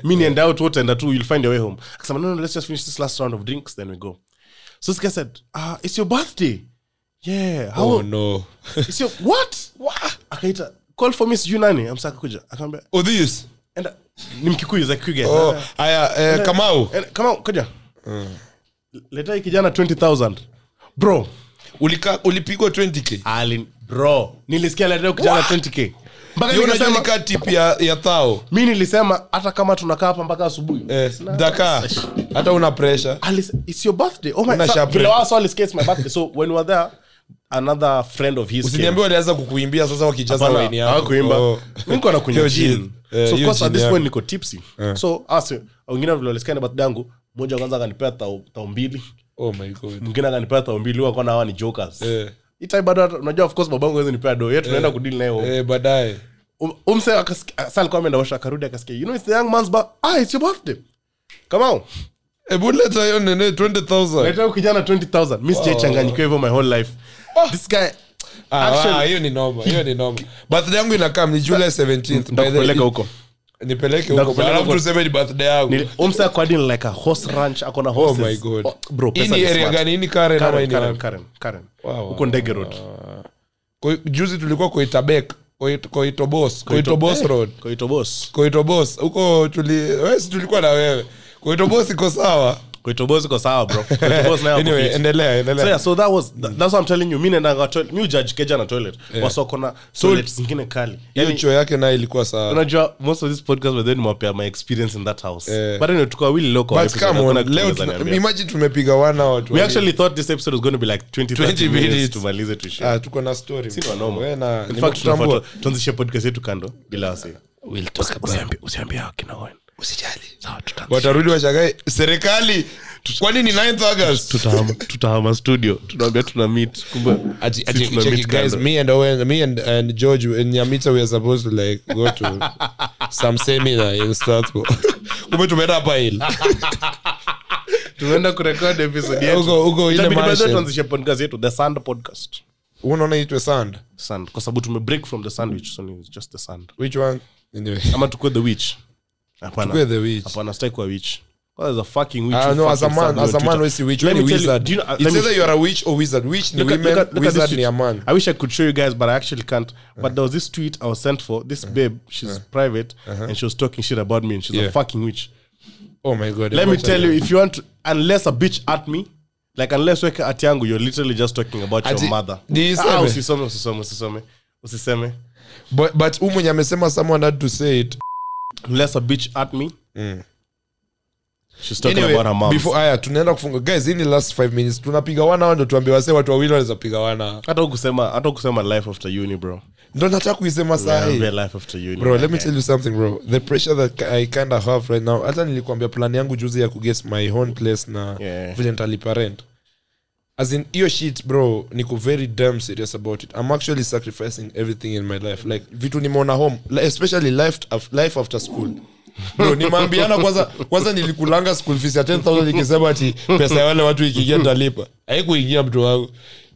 Mi niende out wote enda tu you'll find your way home. Akasema no no let's just finish this last round of drinks then we go. So this guy said ah it's your birthday. Yeah how oh no. It's your what? What akaita call for me sijui nani. Amsaka kuja. Akaambia oh this? Enda. Ni mkikuyu za kikuyu oh aya uh, kamau kamau. Come on kuja. Leta hii kijana 20000 bro. Ulika ulipigwa 20k alin bro. Nilisikia leo kijana 20k mpaka unajua nikasema nika tip ya ya thao. Mi nilisema hata kama tunakaa hapa mpaka asubuhi. Eh, daka hata una pressure. Alis- it's your birthday. Oh my Una sharp vile wao saw alisikia it's my birthday. So when we were there another friend of his came. usiniambia walianza kukuimbia sasa wakijaza Hapana, waini yako. hawakuimba. Oh. Mi niko nakunywa Hiyo gin. gin. Eh, So of hiyo course at gin this yako. point niko tipsy. So ase wengine vile walisikia na birthday yangu mmoja kwanza akanipea tao tao mbili oh my god. Mwingine akanipea tao mbili huwa kona hawa ni jokers. Eh, Hii bado unajua of course babangu hawezi nipea do yeye tunaenda kudili naye eh, baadaye. Um- umse sa alikuwa ameenda washa akarudi akasikia you know it's the young man's birth ah it's your birthday. Come on. Hebu leta hiyo nene 20000 Naita kijana 20000 mimi sijachanganyikiwa hivyo my whole life. This guy Ah, ah, hiyo ni noma hiyo ni noma birthday yangu inakaa ni july 17th by the- ndakupeleka huko nipeleke huko Ndakupeleka alafu huko. tuseme ni birthday yangu. Nili- like a horse ranch akona oh my god. Oh, bro pesa ni ni area gani? Ni karen ama ni Karen. Karen, Karen. Wow, huko ndege road. Koi- juzi tulikuwa koitabek koitobos koitobos Eh, road. Koitobos koitobos huko tuli wesi tulikuwa na wewe. Koitobos iko sawa koitobos iko sawa bro. Koitobos nayo anyway hapo endelea so yeah so that was that, that's what i'm telling you. Mi nendanga toilet mi ujudge keja na toilet. Wasoko na toilet zingine kali. hiyo yani choo yake naye ilikuwa sawa. unajua most of this podcast were then mwapea my experience in that house. Yeah. but anyway tuko wawili local but come on leo imagine tumepiga one hour we actually thought this episode was going to be like 20 20 minutes tumalize tuishie ah tuko na story Si normal. Wewe na In fact, tunafaa tuanzishe podcast yetu kando. Bila wasi. We'll talk about kina Owen. Sawa, tuta- watarudi washagae serikali kwani ni 9th august? Tutahama tutahama studio. Tunaambia tuna meet. Kumbe Ati- si tuna check meet it, guys kando. me and Owen me and, and George and Nyamita we are supposed to like go to some seminar in Strasbourg. Kumbe tumeenda hapa hili tumeenda kurekod episode yetu. Huko- huko ile Itabidi baadaye mansion. tuanzishe podcast yetu the sand podcast. Unaona itwe sand? Sand. Kwa sababu tume break from the sandwich so it's just the sand. Which one? Anyway. Ama tukue the witch hapana stai kuwa witch Well, there's a fucking witch Ah, no, as a man, as a man, we see witch, tell you, wizard. do you know- uh, It's let me- either a witch or wizard. Witch ni women, look at- look wizard ni a man. I wish I could show you guys, but I actually can't. But there was this tweet I was sent for. This babe, she's private, and she was talking shit about me, and she's Yeah. a fucking witch. Oh my God. Let me tell you, if you want, to, unless a bitch at me, like unless weka at yangu, you're literally just talking about Ati- your mother. Ah, usisome, usisome, usisome, usiseme. But, but huyu amesema someone had to say it. Unless a bitch at me, she's talking Anyway, about her mom. before aya tunaenda kufunga. Guys hii last 5 minutes. Tunapiga wana ndio tuambie wase watu wawili wanaweza piga wana hata ukusema hata ukusema life after uni bro. Ndio nataka kuisema sahi Niambie life after uni bro let me tell you something bro. The pressure that i kind of have right now hata nilikwambia plan yangu juzi ya kuges my own place na Yeah. vile nitalipa rent as in hiyo shit bro niko very damn serious about it. I'm actually sacrificing everything in my life. Like vitu nimeona home especially life, af- life after school. Nimeambiana kwanza kwanza nilikulanga school fees ya 10000 ikisema ati pesa ya wale watu ikiingia talipa haikuingia mtu wangu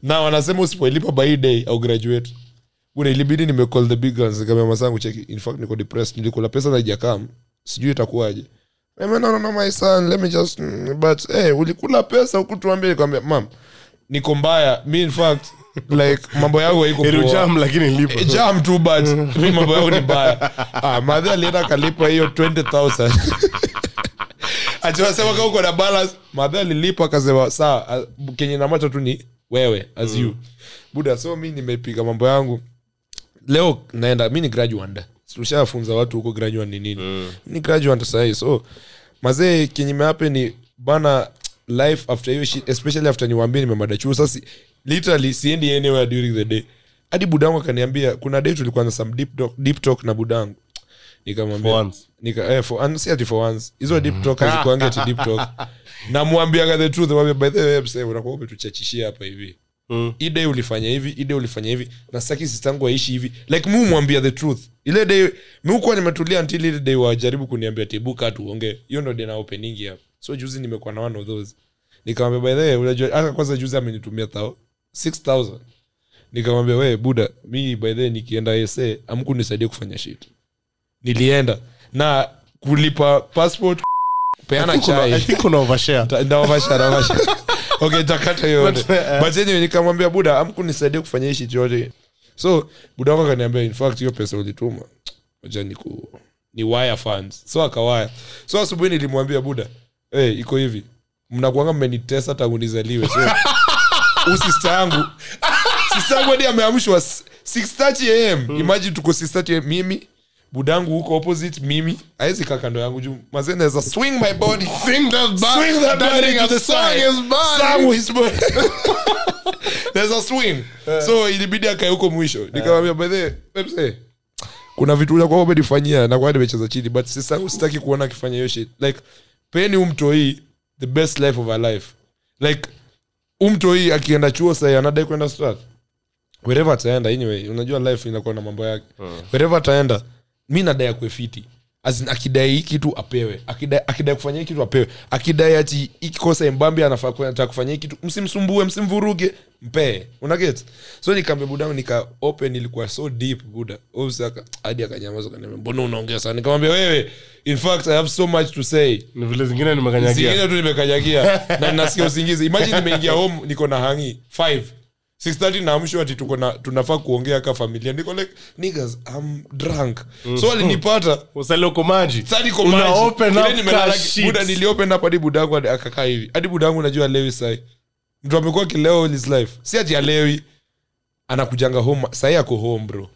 na wanasema usipoilipa by day au graduate. Kuna ilibidi nimecall the big guns nikamwambia masangu cheki. In fact niko depressed. Nilikula pesa na jakam sijui itakuwaje. I mean, no, no, no, my son, let me just mm, but hey, ulikula pesa hukutuambia. Nikamwambia mam niko mbaya mi in fact like mambo yangu haikojam poa." Lakini lipo. Eh, jam tu but mi mambo yangu ni mbaya. Ah, madhi alienda akalipa hiyo 20000 achiwasema kama uko na balance madhi alilipa akasema saa kenye namacho tu ni wewe as you. Buda so mi nimepiga mambo yangu. Leo naenda mi ni graduate tushafunza watu huko graduate ni nini. Mm. ni graduate sahii so mazee kenye meape ni bana life after hiyo shit especially after niwambie nimemada chuo. Sasa literally siendi anywhere during the day. Hadi budangu akaniambia kuna day tulikuwa na some deep talk, deep talk na budangu. Nikamwambia nika eh, for, si ati for once. Hizo deep talk hazikuangi ati deep talk. Namwambiaga the truth mwambia by the way msee unakuwa umetuchachishia hapa hivi. Mm. ulifanya hivi ulifanya hivi na sitaki sistangu aishi hivi. Like mu mwambia the truth. Ile day miukuwa nimetulia until ile day wajaribu kuniambia tebuka tuongee hiyo ndo day openingi hapa so juzi nimekuwa na one of those. Nikamwambia by the way unajua hata kwanza juzi amenitumia thao 6000 nikamwambia we buda mi by the way nikienda sa amku nisaidie kufanya shit. Nilienda. Na kulipa passport peana chai I think una overshare. Ta- ndaovasha, ndaovasha. okay takata yote. But, anyway nikamwambia buda amkunisaidia kufanya hii shit yote. So buda wangu akaniambia in fact hiyo pesa ulituma. Acha ni ku ni wire funds. So akawaya so asubuhi nilimwambia buda hey, iko hivi. Mnakuanga mmenitesa tangu nizaliwe so. Usista yangu sista yangu hadi ameamshwa 6:30 am imagine tuko 6:30 am mimi budangu huko opposite mimi. Awezi kaa kando yangu juu. Mazee naweza swing my body. Swing that body. Swing that body to the side. is bad. Song is body. There's a swing. Yeah. so ilibidi akae huko mwisho. Nikamwambia by the way, kuna vitu vya kwa umenifanyia na kwa nimecheza chini but sasa sitaki kuona akifanya hiyo shit. Like peni umtoi the best life of her life. Like umtoi akienda chuo sai anadai kwenda strat. Wherever ataenda anyway unajua life inakuwa na mambo yake. Wherever ataenda mi nadai akuefiti akidai hii kitu apewe. Akidai, akidai kufanya hii kitu apewe. Akidai ati ikikosa embambi anafaa ku- kufanya hii kitu msimsumbue msimvuruge mpee unaget so nikambe budangu nika open ilikuwa so deep buda hadi akanyamaza kaniambia mbona unaongea sana? Nikamwambia wewe in fact i have so much to say. Ni vile zingine nimekanyagia. Tu nimekanyagia. Na nasikia usingizi. Imagine nimeingia home niko na hangi 5 630 naamshwa ati tuko na tunafaa kuongea ka familia. Niko like niggas i'm drunk. So alinipata. Usale maji. Sadi ko maji. Open up nimelala- ka shit. buda niliopen up hadi budangu akakaa hivi. Hadi budangu najua lewi sai mtu amekuwa kileo all his life. Si ati alewi anakujanga home. Sahi ako home bro.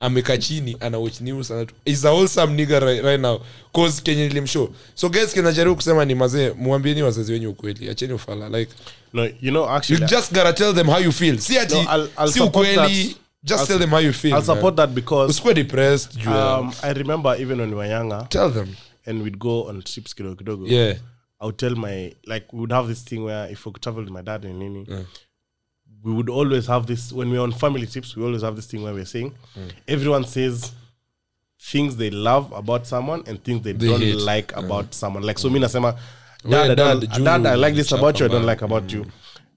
Amekaa chini ana watch news ana is a wholesome nigga right, right now. Cause kenye nilimshow. So guys kinajaribu kusema ni mazee muambieni wazazi wenyu ukweli. Acheni ufala like. No you know you actually just gotta tell them how you feel. Si ati No, I'll- I'll si ukweli that. just I'll tell them how you feel i'll support man. that because usikuwe depressed you um, i remember even when we were younger tell them. and we'd go on trips kidogo kidogo. Yeah I would tell my like we would have this thing where if we could travel with my dad and Nini, we would always have this when we're on family trips. We always have this thing where we're saying everyone says things they love about someone and things they, They don't hate. like about someone. Like so, me nasema, Well, dad, I don't, dad, dad, I like this about you. I don't like about you.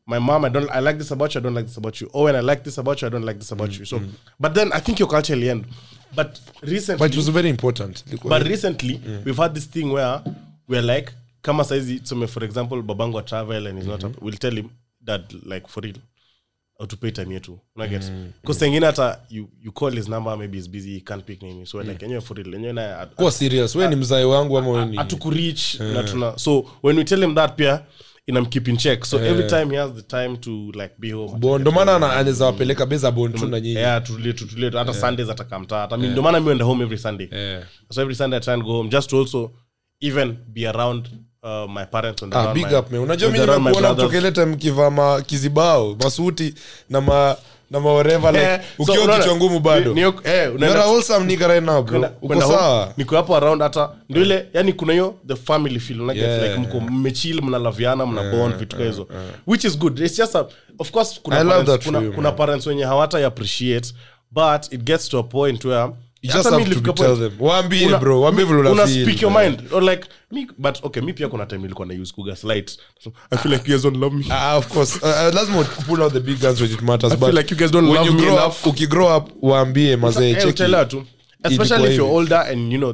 My mom, I don't. I like this about you. I don't like this about you. Oh, and I like this about you. I don't like this about you. So, but then I think your culturally end. But recently, but it was very important but recently we've had this thing where we're like kama saizi tuseme for example babangu a travel and he's not up, we'll tell him that like for real autopay time yetu. Unaget because sengine hata you, you call his number maybe is busy he can't pick nini. So we're like enyewe for real enyewe naye kuwa serious. We ni mzae wangu ama we ni hatukureach na tuna so when we tell him that pia inamkeep in check. So every time he has the time to like be home Bo- ndo maana anaweza wapeleka beza bon tu na nyinyi. Yeah tutulie tutulie hata sundays atakamtaa hata mi ndo maana mi enda home every sunday. Yeah. so every sunday i try and go home just to also even be around uh, my parents Ah, big my, up man. Unajua mi and around my nimekuona mtokeleta mkivaa ma kizibao masuti na ma na maoreva like yeah. ukiwa so, kichwa ngumu bado. ni- ni- eh, unaenda- wholesome nigga right now bro. Uko sawa? niko hapo around hata ndio ile yani kuna hiyo the family feel like, Yeah. like mko mmechil mnalaviana mna bond vitu yeah, hizo which is good. It's just a, of course kuna I parents, kuna, you, kuna parents wenye hawata appreciate but it gets to a point where you just have to tell them. Waambie una- bro waambie vile una una feel, speak your mind. Or like me but okay mi pia kuna time ilikuwa na use kugaslight so i feel like you guys don't love me. Ah, of course. Uh, uh, lazima pull out the big guns when it matters I feel like you guys don't when love you me enough. up ukigrow up waambie mazee tu especially if you're older and you know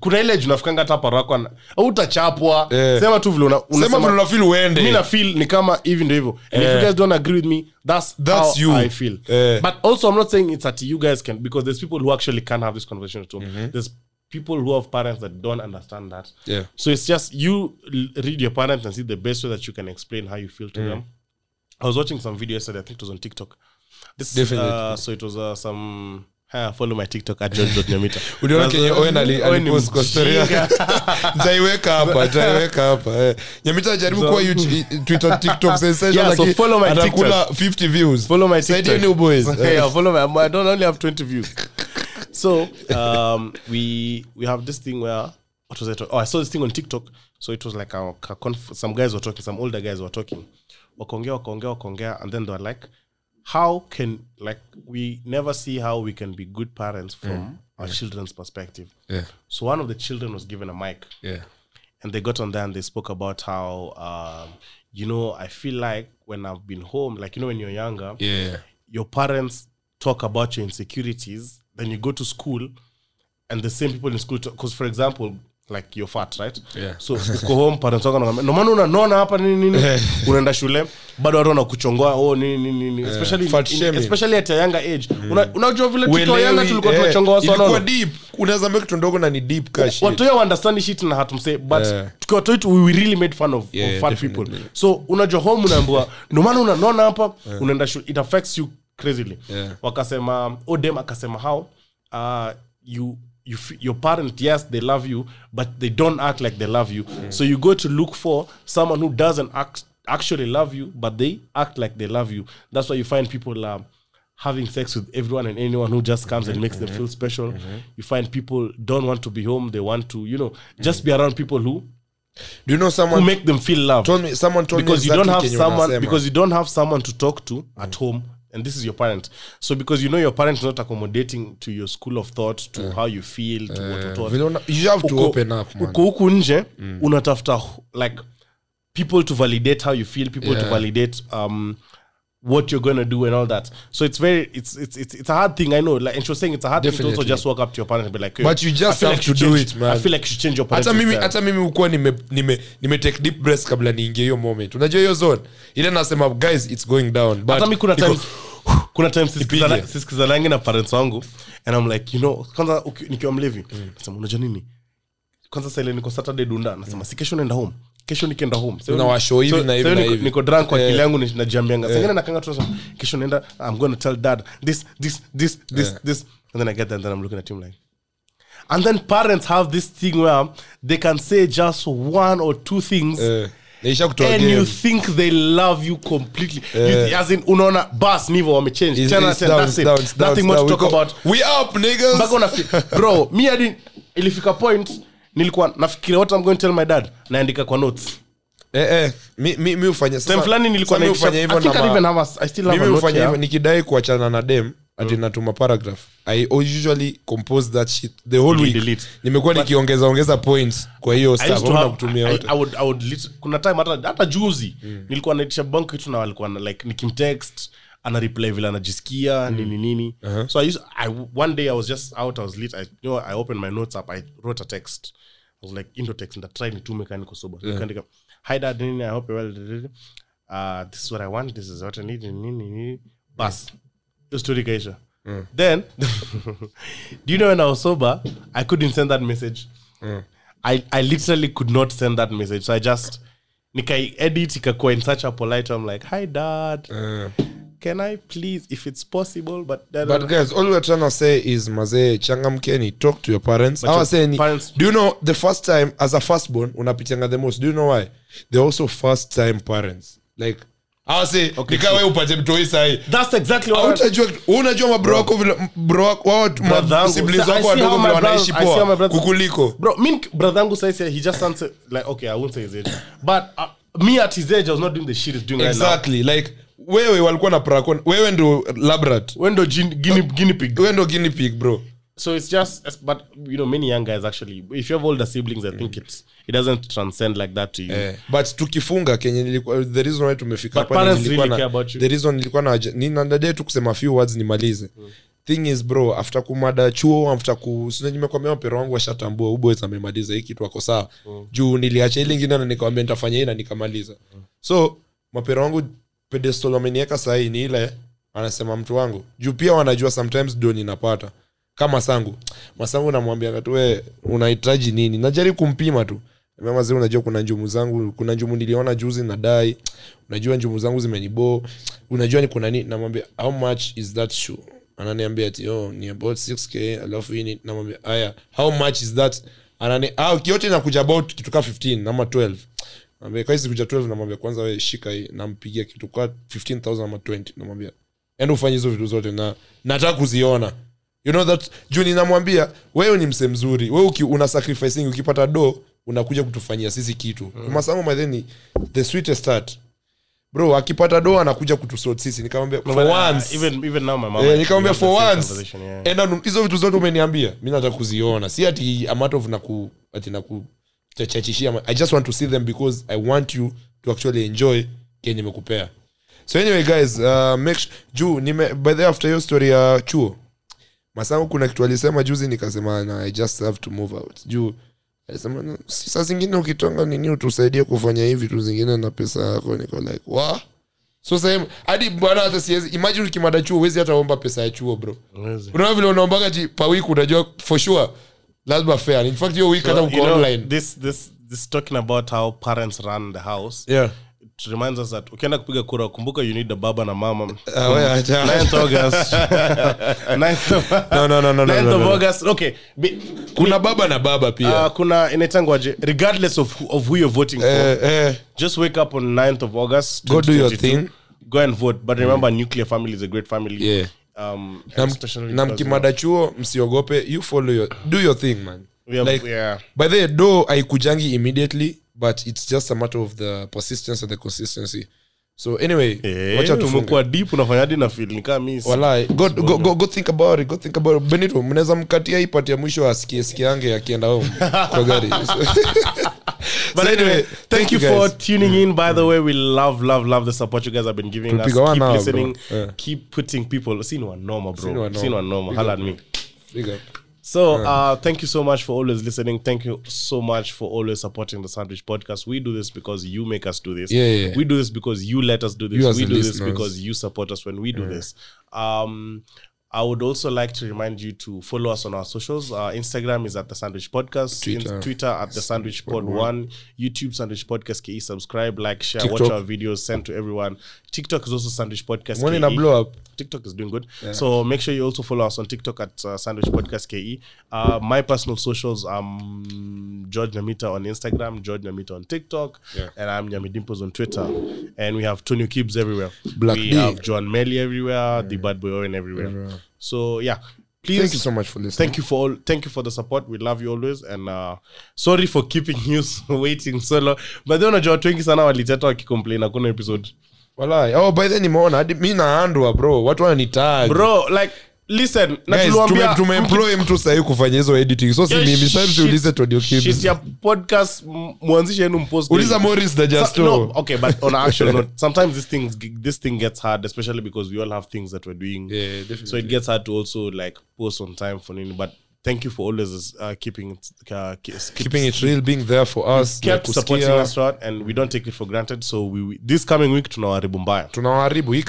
kuna ile junafikanga hata parako utachapwa yeah. sema tu vile una- unasema uende mi na feel ni kama hivi ndio hivyo and if Eh. you guys don't agree with me that's, That's how you. i feel yeah. but also i'm not saying it's that you guys can because there's people who actually can't have this conversation at home there's people who have parents that don't understand that Yeah. so it's just you read your parents and see the best way that you can explain how you feel to them i was watching some video yesterday i think it was on tiktok this Definitely. uh, so it was uh, some Ha, follow my tiktok at george.nyamita uliona kenye owen ali- Owen ni alipost kwa story Nitaiweka hapa nitaiweka hapa eh. nyamita So- kuwa YouTube- twitter tiktok sensation Yeah, so follow my atakula 50 views follow my Saidia TikTok. new boys Eh. yeah, follow my. I don't only have twenty views. so um, we we have this thing where what was it? Oh, I saw this thing on TikTok. So it was like a, a conf- some guys were talking, some older guys were talking. Wakongea, wakongea, wakongea, and then they were like, "How can like we never see how we can be good parents from our children's perspective?" Yeah. So one of the children was given a mic Yeah. and they got on there and they spoke about how um, you know i feel like when i've been home like you know when you're younger Yeah. your parents talk about your insecurities then you go to school and the same people in school because for example like you're fat right? Yeah. so uko home parents wako wanakwambia maana unanona hapa nini nini? Unaenda shule bado watu wanakuchongoa oh nini nini nini. Especially Fat in, in, especially at a younger age. Una- unajua vile tuko younger tulikuwa yeah. tunachongoa sana. ilikuwa deep. Unaweza make kitu ndogo na ni deep cash watu wao understand shit na hatumsay but Yeah. tukiwa toit we really made fun of, Yeah, of fat definitely. people. So unajua home unaambiwa ndio maana unanona hapa unaenda shule it affects you crazily. Yeah. wakasema odem akasema how uh, you you f- your parent yes they love you but they don't act like they love you. So you go to look for someone who doesn't act, actually love you but they act like they love you. That's why you find people um, having sex with everyone and anyone who just comes and makes them feel special. You find people don't want to be home they want to you know just be around people who do you know someone who make them feel loved. Told me someone told because me you don't have someone because you don't have someone to talk to at home and this is your parent. So because you know your parent is not accommodating to your school of thought to how you feel to what, what, what. Vile you have to Uko- open up man. uko huku nje unatafuta like people to validate how you feel people to validate um what you're going to do and all that. So it's very it's it's it's, it's a hard thing i know. Like and she was saying it's a hard thing to also just walk up to your parents and be like But you just have like to do change- it, man. i feel like you should change your hata mimi hata mimi ukuwa nime, nime, nime take deep breaths kabla niingie hiyo moment. Unajua hiyo zone. Ile nasema guys it's going down. But hata mimi kuna times kuna time sisikizanangi na parents wangu and i'm like you know kwanza nikiwa mlevi nasema unajua nini? Kwanza saile niko saturday dunda nasema si kesho naenda home. Kesho nikienda home. Unawashow hivi na hivi na hivi. niko drunk kwa Eh. akili yangu najiambianga. Sengine nakanga tu kesho naenda i'm going to tell dad this this this this this. And then i get there and then i'm looking at him like and then parents have this thing where they can say just one or two things eh, kutoa and you think they love you completely. You, as in unaona bas nivo wamechange. It's- 10 out of it's 10, down, that's it's it. down, it's down, nothing it's much to talk go- about. We up niggas. Mpaka unafi- bro mi hadi ilifika point nilikuwa nafikiria what i'm going to tell my dad? Naandika kwa notes. Eh, eh, mi, mi, mi ufanya sasa- fulani nilikuwa sasa mi naitisha- ufanya I hivyo think na I ma- even have a- I still have a mimi note ufanya here. hivyo nikidai kuachana na dem ati natuma paragraph. I usually compose that shit the whole week. nimekuwa nikiongeza ongeza points kwa hiyo kutumia yote. I would- I would kuna time hata hata juzi nilikuwa naitisha bank kitu na walikuwa like nikimtext ana reply vile anajisikia nini nini. So i used I, one day i was just out i was lit I, you know, i opened my notes up i wrote a text. I was like indo text and try nitume kani niko yeah. nikaandika hi dad nini i hope you're well. Uh, this is what i want this is what i need nini nini. Bas. Hiyo story kaisha then do you know when i was sober i couldn't send that message? I, I literally could not send that message. So I just nikai edit ikakuwa in such a polite I'm like, hi dad. Can I please if it's possible but then but guys all we're trying to say is mazee changamkeni talk to your parents. But Hawa your say parents- do you know the first time as a firstborn unapitianga the most. Do you know why? They're also first time parents. Like awa say nikawe upate mtoi sahi that's exactly what I, autajua unajua mabro wako vile wako wao tu- ma- Brother yangu. siblings So I wako see wadogo vile wanaishi brothers- I see how my poa kukuliko. Bro me brother yangu says he just answered like okay I won't say his age. But uh, me at his age I was not doing the shit he's doing right now. Like wewe walikuwa na prakon wewe ndo labrat. Guinea pig. Wewe ndo guinea pig bro so it's just but you know many young guys actually if you have older siblings I think it's it doesn't transcend like that to you. Eh, but tukifunga kenye the reason why tumefika hapa really na- care about you. the reason nilikuwa na ninandadee tu kusema few words nimalize. Thing is bro after kumada chuo after ku nimekwambia mapero wangu washatambua uboys amemaliza hii kitu ako sawa. Mm. juu niliacha ile ingine na nikamwambia nitafanya hii na nikamaliza. Mm. so mapero wangu pedestal wameniweka sahii ni ile anasema mtu wangu. Juu pia wanajua sometimes do ninapata kama sangu masangu namwambia katue unahitaji nini? Najaribu kumpima tu. Mazi unajua kuna njumu zangu kuna njumu niliona juzi nadai unajua njumu zangu zimeniboo unajua ni kuna nini? Namwambia how much is that shoe? Ananiambia ti oh, ni about 6k alafu ini namwambia aya how much is that? Anani ah, yote inakuja about kitu ka 15 ama 12 Namwambia, kwa hizi kuja 12 namwambia kwanza we shika nampigia kitu kwa 15000 ama 20 namwambia. Enda ufanye hizo vitu zote na nataka kuziona you know that juu ninamwambia wewe ni mse mzuri. We uki, una sacrificing ukipata do unakuja kutufanyia sisi kitu. Mm. masango madheni the sweetest start bro akipata do anakuja kutusort sisi. Nikamwambia for But, uh, once. even even now my mom yeah, nikamwambia for once. yeah. enda hizo vitu zote umeniambia mimi nataka kuziona. Si ati amatov naku ati naku chachishia i just want to see them because i want you to actually enjoy kenye nimekupea. So anyway guys uh, make juu nime by the after your story ya chuo masangu kuna kitu alisema juzi nikasema na i just have to move out. Juu alisema "No, saa zingine ukitonga nini utusaidie kufanya hivi tu zingine na pesa yako. Niko like wa so sahemu hadi bwana hata siwezi imagine ukimada chuo huwezi hata omba pesa ya chuo bro. Unaona vile unaombaga ji pa unajua for sure lazima fair in fact hiyo wiki hata So, uko you know, online. this this this talking about how parents run the house. Yeah it reminds us that ukienda kupiga kura kumbuka you need a baba na mama. Ah, we acha. 9th August. 9th of, No, no, no, no, no, 9th no, of no. August. Okay. Be, kuna baba na baba pia. Uh, kuna inaitangwaje? Regardless of, who- of who you're voting for. eh, eh, just wake up on 9th of August Go do your thing. go and vote. But remember nuclear family is a great family. Yeah. um na mkimada chuo msiogope. You follow your do your thing man. Like- yeah. by the way, do haikujangi immediately but it's just a matter of the persistence and the consistency so anyway Eh, wacha deep unafanya hadi na feel ni kama mi si- Walai, go, go, go, go think about it go think about it benito mnaweza mkatia hii pati ya mwisho asikie sikiange akienda home kwa gari But So anyway, thank, you, guys. for tuning in. By the way, we love, love, love the support you guys have been giving us. Tupiga one Keep bro. listening. Yeah. Keep putting people. One normal, bro. One normal. Holla at me. Big up. So, uh, thank you so much for always listening. Thank you so much for always supporting the Sandwich Podcast. We do this because you make us do this. Yeah, yeah, yeah. We do this because you let us do this. You we do this because you support us when we do this. Um, I would also like to remind you to follow us on our socials. Our Instagram is at the Sandwich Podcast. Twitter. Twitter at the Sandwich Pod One. YouTube Sandwich Podcast KE. Subscribe, like, share, watch our videos, send to everyone. TikTok is also Sandwich Podcast. When in a blow up TikTok is doing good. So make sure you also follow us on TikTok at uh, Sandwich Podcast KE. Uh, my personal socials, um, George Namita on Instagram, George Namita on TikTok, Yeah. and I'm Yami Dimples on Twitter. And we have Tony Kibbs everywhere. Black we D. have John Melly everywhere, the Bad Boy Owen everywhere. So yeah, please. thank you so much for listening Thank you for all. Thank you for the support. We love you always, and uh, sorry for keeping you waiting so long. But then unajua watu wengi sana waliteta wakicomplain hakuna episode. Walai. oh by then nimeona mi naandwa bro watu wananitag Bro, like listen, tumeemploy mtu sahii kufanya hizo editing so si mimi sasa shit- ulize to audio clips. shit ya podcast mwanzishe yenu mpost uliza daily. morris So- no, okay but on actual note sometimes this thing this thing gets hard especially because we all have things that we're doing Yeah, definitely. so it gets hard to also like post on time for nini but thank you for always uh, keeping it uh, keep, keeping it real being there for us kept supporting us throughout and we don't take it for granted. So we, we this coming week tunawaharibu mbaya. Tunawaharibu. Hii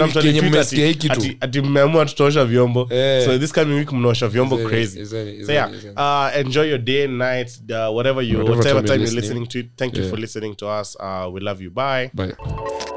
alitweet mmesikia hiki tu, ati- mmeamua tutaosha vyombo. Eh. so this coming week mnaosha vyombo Exactly, crazy. exactly, so yeah exactly, uh, enjoy your day night uh, whatever you Whatever whatever time time you're listening. listening. to it. Thank you for listening to us. Uh, we love you. Bye. Bye